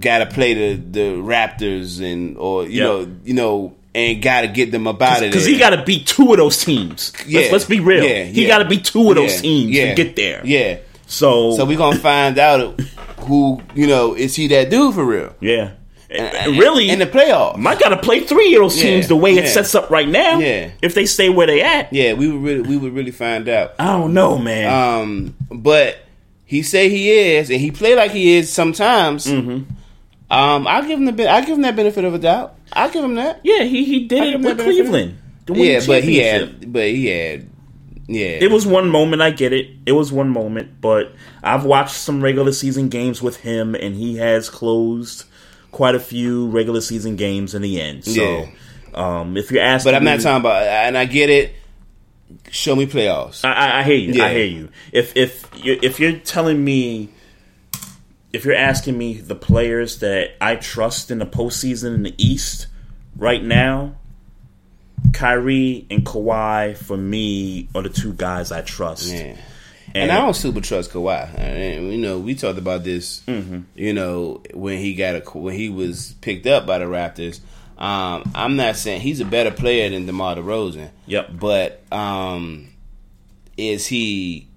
got to play the the Raptors and or you Yep. know you know and got to get them about it because he got to beat two of those teams Yeah. let's, let's be real Yeah, he yeah. got to beat two of those Yeah, teams yeah, to get there Yeah. so So we're gonna find out who you know is he that dude for real? yeah And really in the playoffs. might got to play three of those Yeah, teams the way it sets up right now Yeah. if they stay where they at Yeah, we would really we would really find out. I don't know man Um, but he say he is, and he play like he is sometimes. Mm-hmm. Um, I'll give him the I give him that benefit of a doubt. I'll give him that. yeah he he did it with. Cleveland Yeah, but he had, but he had Yeah. It was one moment, I get it. It was one moment, but I've watched some regular season games with him and he has closed quite a few regular season games in the end. So Yeah. um, if you're asking But I'm not me- talking about, and I get it. Show me playoffs. I, I, I hear you. Yeah. I hear you. If if you if you're telling me, if you're asking me the players that I trust in the postseason in the East right now, Kyrie and Kawhi for me are the two guys I trust. Yeah. And, I don't super trust Kawhi. And, you know, we talked about this. Mm-hmm. You know, when he got a when he was picked up by the Raptors. Um, I'm not saying he's a better player than DeMar DeRozan. Yep. But um, is he?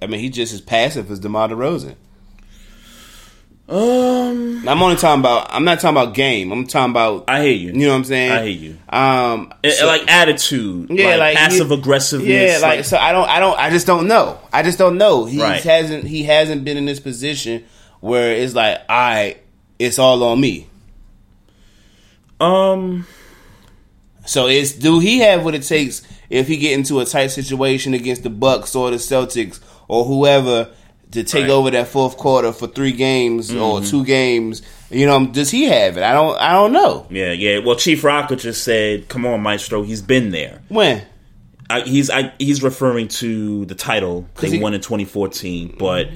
I mean, he's just as passive as DeMar DeRozan. Um, I'm only talking about. I'm not talking about game. I'm talking about. I hear you. You know what I'm saying? I hear you. Um, And- so- like attitude, yeah, like, like passive aggressiveness. Yeah, like, so I don't, I don't, I just don't know. I just don't know. He Right. hasn't, he hasn't been in this position where it's like, I, it's all on me. Um. So it's do he have what it takes if he get into a tight situation against the Bucks or the Celtics or whoever to take Right. over that fourth quarter for three games or Mhm. two games? You know, does he have it? I don't, I don't know. Yeah, yeah. Well, Chief Rocker just said, "Come on, Maestro. He's been there." When? I, he's I, he's referring to the title they he- won in 2014, but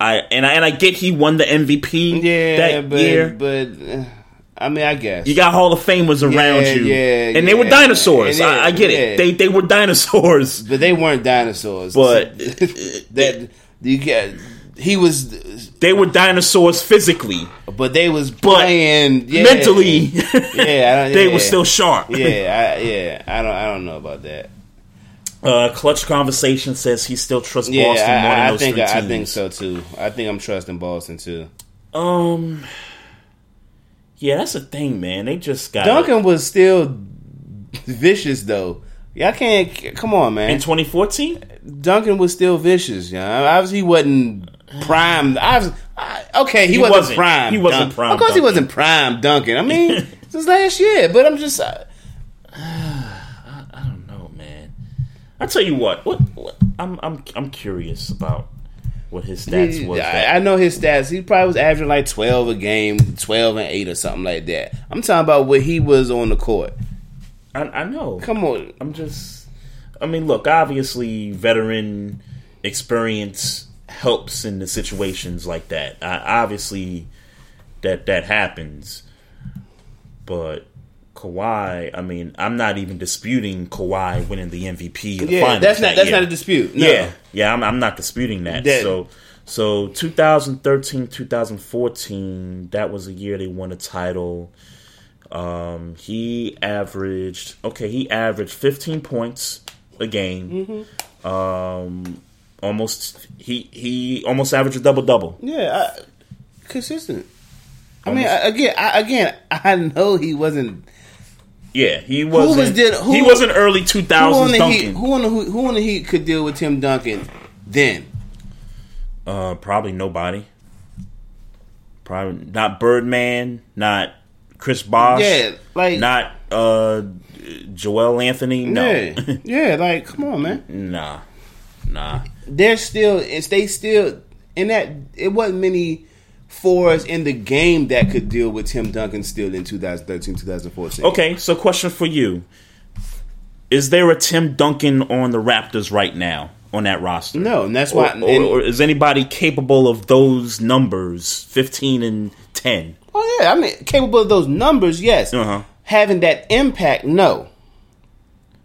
I and I and I get he won the MVP Yeah, that but, year. but uh, I mean, I guess You got Hall of Famers around Yeah, you, yeah, and they were dinosaurs. I, I get yeah. it. They they were dinosaurs, but they weren't dinosaurs. But [LAUGHS] that you get, he was, they were dinosaurs physically, but they was playing yeah. mentally. [LAUGHS] yeah, [LAUGHS] they yeah. were still sharp. Yeah, I, yeah. I don't, I don't know about that. Uh, Clutch Conversation says he still trusts Yeah, Boston I, more than I those think, three I, teams. I think so too. I think I'm trusting Boston too. Um, yeah, that's the thing, man. They just got Duncan was still vicious though. Y'all can't. Come on, man. in 2014. Duncan was still vicious. Yeah, obviously he wasn't prime. I was, I, okay, he, He wasn't, wasn't. prime. He wasn't Dunk- prime Of course, he wasn't prime Duncan. I mean, [LAUGHS] since last year. But I'm just. Uh, [SIGHS] I don't know, man. I tell you what, what, what I'm I'm I'm curious about what his stats he- was. I, I know his stats. He probably was averaging like 12 a game, 12 and 8 or something like that. I'm talking about what he was on the court. I, I know. Come on. I'm just. I mean, look. Obviously, veteran experience helps in the situations like that. I, obviously, that that happens. But Kawhi, I mean, I'm not even disputing Kawhi winning the MVP. The Yeah, finals that's not- that that's not a dispute. No. Yeah, yeah, I'm, I'm not disputing that. That- so, so 2013, 2014, that was a year they won a title. Um, he averaged okay. He averaged 15 points a game. Mm-hmm. Um, almost he he almost averaged a double double. Yeah, I, consistent. I mean, I, again, I, again, I know he wasn't. Yeah, he wasn't. was did- who- he wasn't early 2000s on the Duncan. Who on the who, who on the Heat could deal with Tim Duncan then? Uh, probably nobody. Probably not Birdman, not Chris Bosh. Yeah, like- not uh, Joel Anthony. No, Yeah, [LAUGHS] yeah, like come on, man. nah, nah. They're still. It's they still in that. It wasn't many fours in the game that could deal with Tim Duncan still in 2013, 2014. Okay, so question for you: Is there a Tim Duncan on the Raptors right now on that roster? No, and that's why. or, and- or is anybody capable of those numbers, fifteen and ten? Oh yeah, I mean, capable of those numbers, yes. Uh huh. Having that impact, no.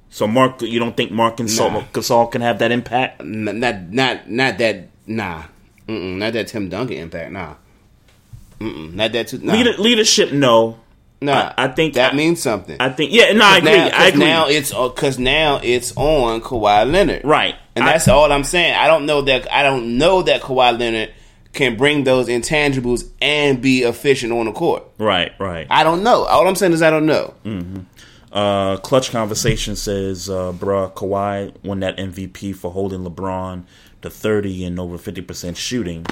So Mark, you don't think Marc and Nah. Gasol can have that impact? N- Not, not, not that. Nah, Mm-mm, not that Tim Duncan impact. Nah, Mm-mm, not that. Too, nah. Leader, leadership, no. Nah, I, I think that means something. I think yeah, no, I agree. Now, I agree. now it's because now it's on Kawhi Leonard, right, And I- that's all I'm saying. I don't know that I don't know that Kawhi Leonard can bring those intangibles and be efficient on the court. right, right. I don't know. All I'm saying is I don't know. hmm Uh, Clutch Conversation says, uh, bruh, Kawhi won that MVP for holding LeBron to 30 and over 50% shooting.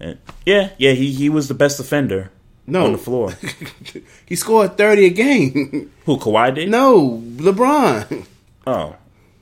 And yeah, yeah, he, he was the best defender No. on the floor. [LAUGHS] He scored 30 a game. Who, Kawhi did? no, LeBron. Oh.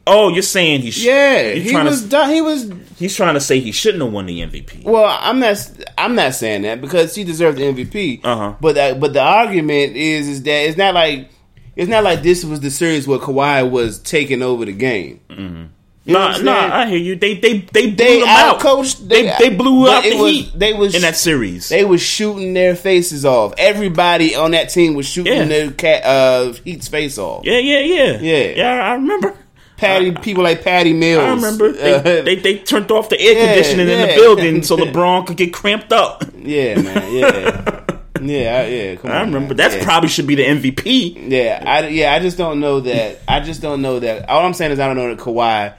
Oh, you're saying he? Sh- Yeah, he was To, done. He was. he's trying to say he shouldn't have won the MVP. Well, I'm not. I'm not saying that because he deserved the MVP. Uh-huh. But that, but the argument is is that it's not like it's not like this was the series where Kawhi was taking over the game. Mm-hmm. You know Nah, nah. I hear you. They they they blew They them out. outcoached. They they blew but out the was- Heat. They was in that series. They was shooting their faces off. Everybody on that team was shooting Yeah. their cat, uh, Heat's face off. yeah, yeah, yeah, Yeah. yeah. I remember. Patty, people like Patty Mills. I remember they, Uh, they they turned off the air Yeah, conditioning in the building so [LAUGHS] LeBron could get cramped up. yeah, man. Yeah, [LAUGHS] yeah, I- yeah. Come I remember that Yeah. probably should be the MVP. Yeah, I yeah, I just don't know that. I just don't know that. All I'm saying is I don't know that Kawhi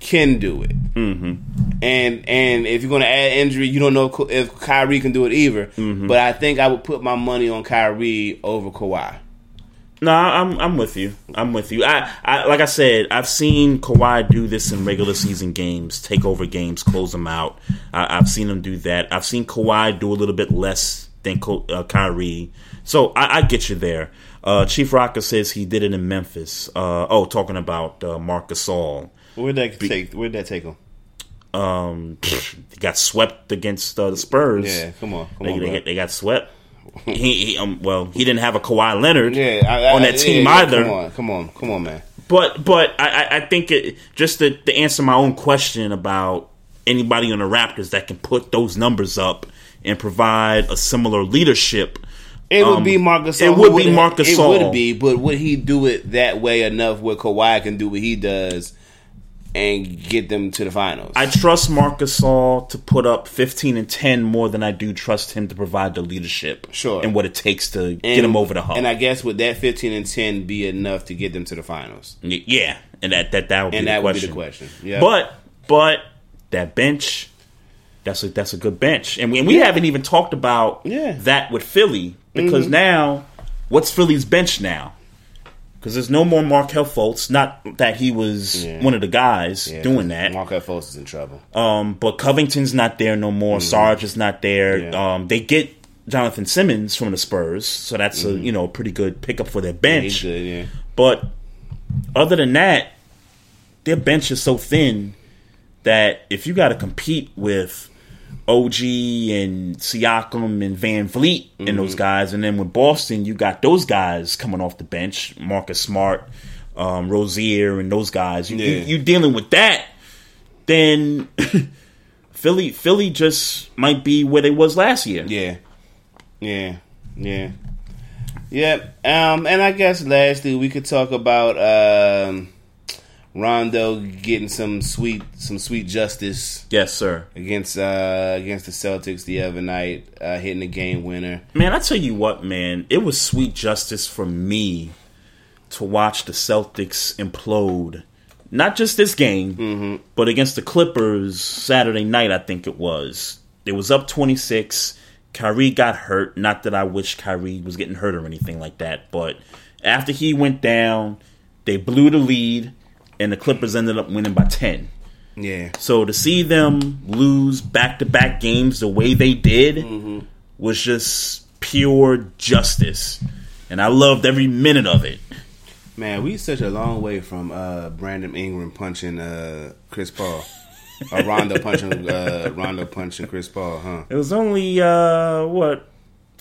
can do it. Mm-hmm. And and if you're going to add injury, you don't know if Kyrie can do it either. Mm-hmm. But I think I would put my money on Kyrie over Kawhi. No, I'm I'm with you. I'm with you. I, I like I said, I've seen Kawhi do this in regular season games, take over games, close them out. I, I've seen him do that. I've seen Kawhi do a little bit less than uh, Kyrie. So I, I get you there. Uh, Chief Rocker says he did it in Memphis. Uh, oh, talking about uh, Marc Gasol. Where'd that take? Where'd that take him? Um, got swept against uh, the Spurs. Yeah, come on, come they, on, they, they got swept. [LAUGHS] he, he um, well, he didn't have a Kawhi Leonard Yeah, I, on that team yeah, either. Come on, come on, come on, man. But but I, I- I think it, just to, to answer my own question about anybody on the Raptors that can put those numbers up and provide a similar leadership. It would um, be Marcus. It would be Marcus. It would be, but would he do it that way enough where Kawhi can do what he does and get them to the finals? I trust Marc Gasol to put up 15 and 10 more than I do trust him to provide the leadership Sure. and what it takes to And- get him over the hump. And I guess would that fifteen and ten be enough to get them to the finals? Yeah, and that that that would be And the that would be question. the question. Yeah. But but that bench, that's a that's a good bench, and we, and we Yeah. haven't even talked about Yeah. that with Philly because Mhm. now what's Philly's bench now? Because there's no more Markelle Fultz. Not that he was Yeah. one of the guys Yeah, doing that. Markelle Fultz is in trouble. Um, but Covington's not there no more. Sarge is not there. Mm-hmm. Yeah. Um, they get Jonathan Simmons from the Spurs, so that's a you know a pretty good pickup for their Mm-hmm. Bench. good. But other than that, their bench is so thin that if you got to compete with OG and Siakam and VanVleet and Mm-hmm. those guys, and then with Boston, you got those guys coming off the bench, Marcus Smart, um, Rozier, and those guys. You, you, Yeah. you dealing with that, then [LAUGHS] Philly, Philly just might be where they was last year. Yeah, yeah, yeah, yep. Um, and I guess lastly we could talk about um, Rondo getting some sweet, some sweet justice. Yes, sir. Against uh, against the Celtics the other night, uh, hitting the game winner. Man, I tell you what, man, it was sweet justice for me to watch the Celtics implode. Not just this game, but against the Clippers Saturday night, I think it was. It was up 26. Kyrie got hurt. Not that I wish Kyrie was getting hurt or anything like that, but after he went down, they blew the lead, and the Clippers ended up winning by 10. Yeah. So to see them lose back to back games the way they did was just pure justice. And I loved every minute of it. Man, we such a long way from uh, Brandon Ingram punching uh, Chris Paul. or Rondo punching uh, Rondo punching Chris Paul, huh? It was only uh what a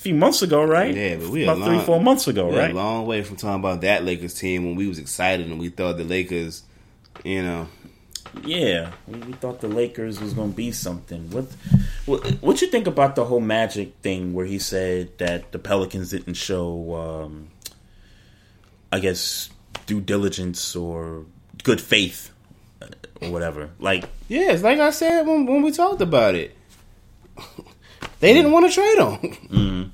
few months ago, right? Yeah, but we about a three, four months ago, we a right? long way from talking about that Lakers team when we was excited and we thought the Lakers, you know, Yeah, we, thought the Lakers was gonna be something. What, what, what you think about the whole Magic thing where he said that the Pelicans didn't show, um, I guess, due diligence or good faith uh, or whatever? Like, yeah, it's like I said when when we talked about it. They didn't want to trade him. Mm.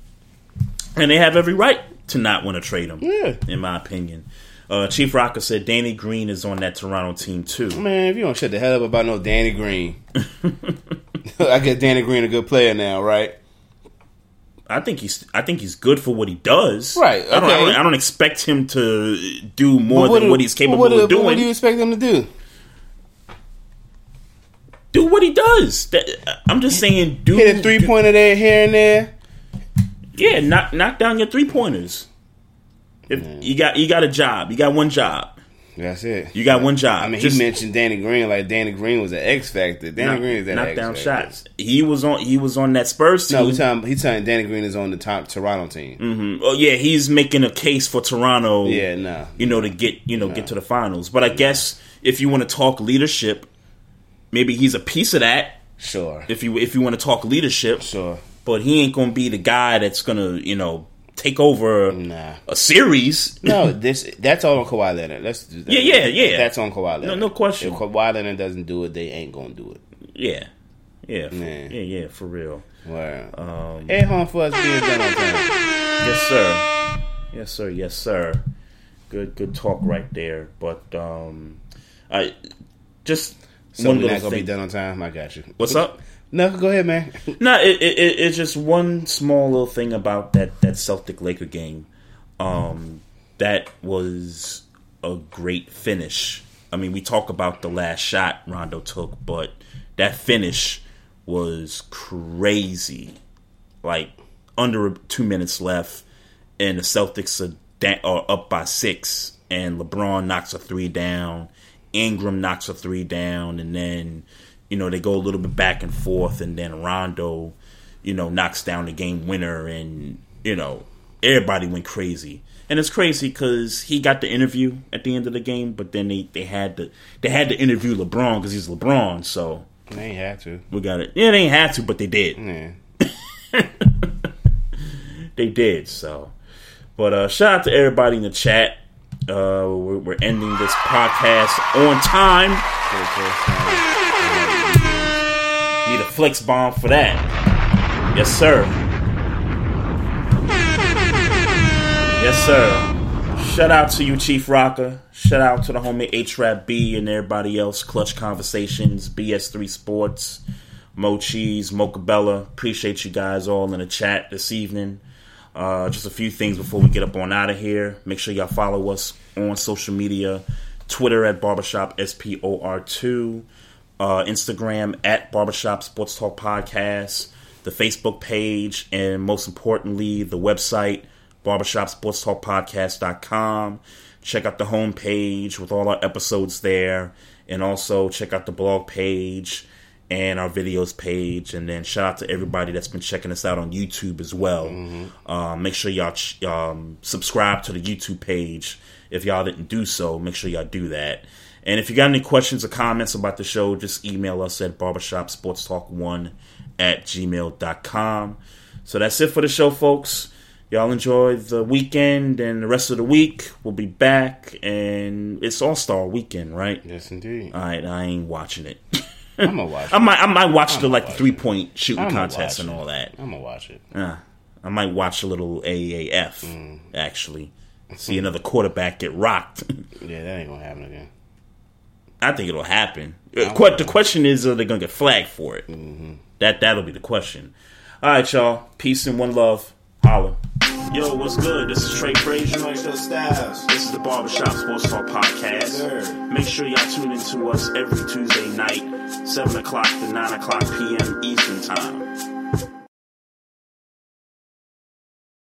And they have every right to not want to trade him. Yeah. In my opinion. Uh, Chief Rocker said Danny Green is on that Toronto team too. Man, if you don't shut the hell up about no Danny Green, [LAUGHS] I guess Danny Green a good player now, right? I think he's I think he's good for what he does. Right, I, don't, I, don't, I don't expect him to do more But than do- what he's capable what of doing. What do you expect him to do? Do what he does. That, I'm just saying, do Hit a three pointer there, here and there. Yeah, knock knock down your three pointers. If you got you got a job, you got one job. That's it. You got one job. I mean, Just- he mentioned Danny Green like Danny Green was an X factor. Danny knock, Green is that knock down shots. He was on. He was on that Spurs team. No, we talking. He's telling Danny Green is on the top Toronto team. hmm Oh yeah, he's making a case for Toronto. Yeah, no. you know to get you know get to the finals. But I guess if you want to talk leadership, maybe he's a piece of that. Sure. If you if you want to talk leadership, sure. But he ain't gonna be the guy that's gonna you know take over a series. No, this that's all on Kawhi Leonard. That's Yeah, yeah, yeah. That's on Kawhi Leonard. No- no question. If Kawhi Leonard doesn't do it, they ain't gonna do it. Yeah, yeah, for, yeah, yeah, for real. Wow. Um, Hey, home for us being done on time. Yes, sir. Yes, sir. Yes, sir. Good, good talk right there. But um, I just So one we're not gonna thing. be done on time. I got you. What's up? No, go ahead, man. [LAUGHS] No, it, it, it, it's just one small little thing about that that Celtic Laker game. Um, that was a great finish. I mean, we talk about the last shot Rondo took, but that finish was crazy. Like under two minutes left, and the Celtics are, da- are up by six, and LeBron knocks a three down. Ingram knocks a three down, and then you know they go a little bit back and forth, and then Rondo, you know, knocks down the game winner, and you know everybody went crazy. And it's crazy because he got the interview at the end of the game, but then they, they had to they had to interview LeBron because he's LeBron. So They ain't have to. we got it. Yeah, they ain't had to, but they did. Yeah. [LAUGHS] [LAUGHS] they did. So, but uh, shout out to everybody in the chat. Uh, we're, ending this podcast on time. Need a flex bomb for that. Yes, sir. Yes, sir. Shout out to you, Chief Rocker. Shout out to the homie H-Rap B and everybody else. Clutch Conversations, BS3 Sports, Mo Cheese, Mocha Bella. Appreciate you guys all in the chat this evening. Uh, just a few things before we get up on out of here. Make sure y'all follow us on social media Twitter at Barbershop SPOR2, uh, Instagram at Barbershop Sports Talk Podcast, the Facebook page, and most importantly, the website barbershopsportstalkpodcast.com. Check out the homepage with all our episodes there, and also check out the blog page and our videos page. And then shout out to everybody that's been checking us out on YouTube as well. Um, make sure y'all ch- um, subscribe to the YouTube page. If y'all didn't do so, make sure y'all do that. And if you got any questions or comments about the show, just email us at barbershopsportstalk1 at gmail.com. So that's it for the show, folks. Y'all enjoy the weekend and the rest of the week. We'll be back, and it's All Star Weekend, right? Yes, indeed. All right, I ain't watching it. I'm gonna watch. I might, I might watch I'm the like watch three point shooting contest and all that. I'm gonna watch it. Uh, I might watch a little AAF Mm. actually. See another quarterback get rocked. [LAUGHS] Yeah, that ain't gonna happen again. I think it'll happen. Uh, que- the question is, are they gonna get flagged for it? Mm-hmm. That that'll be the question. All right, y'all. Peace and one love. Holla. Yo, what's good? This is Trey Frazier. Styles. This is the Barbershop Sports Talk Podcast. Make sure y'all tune in to us every Tuesday night, 7 o'clock to 9 o'clock p.m. Eastern Time.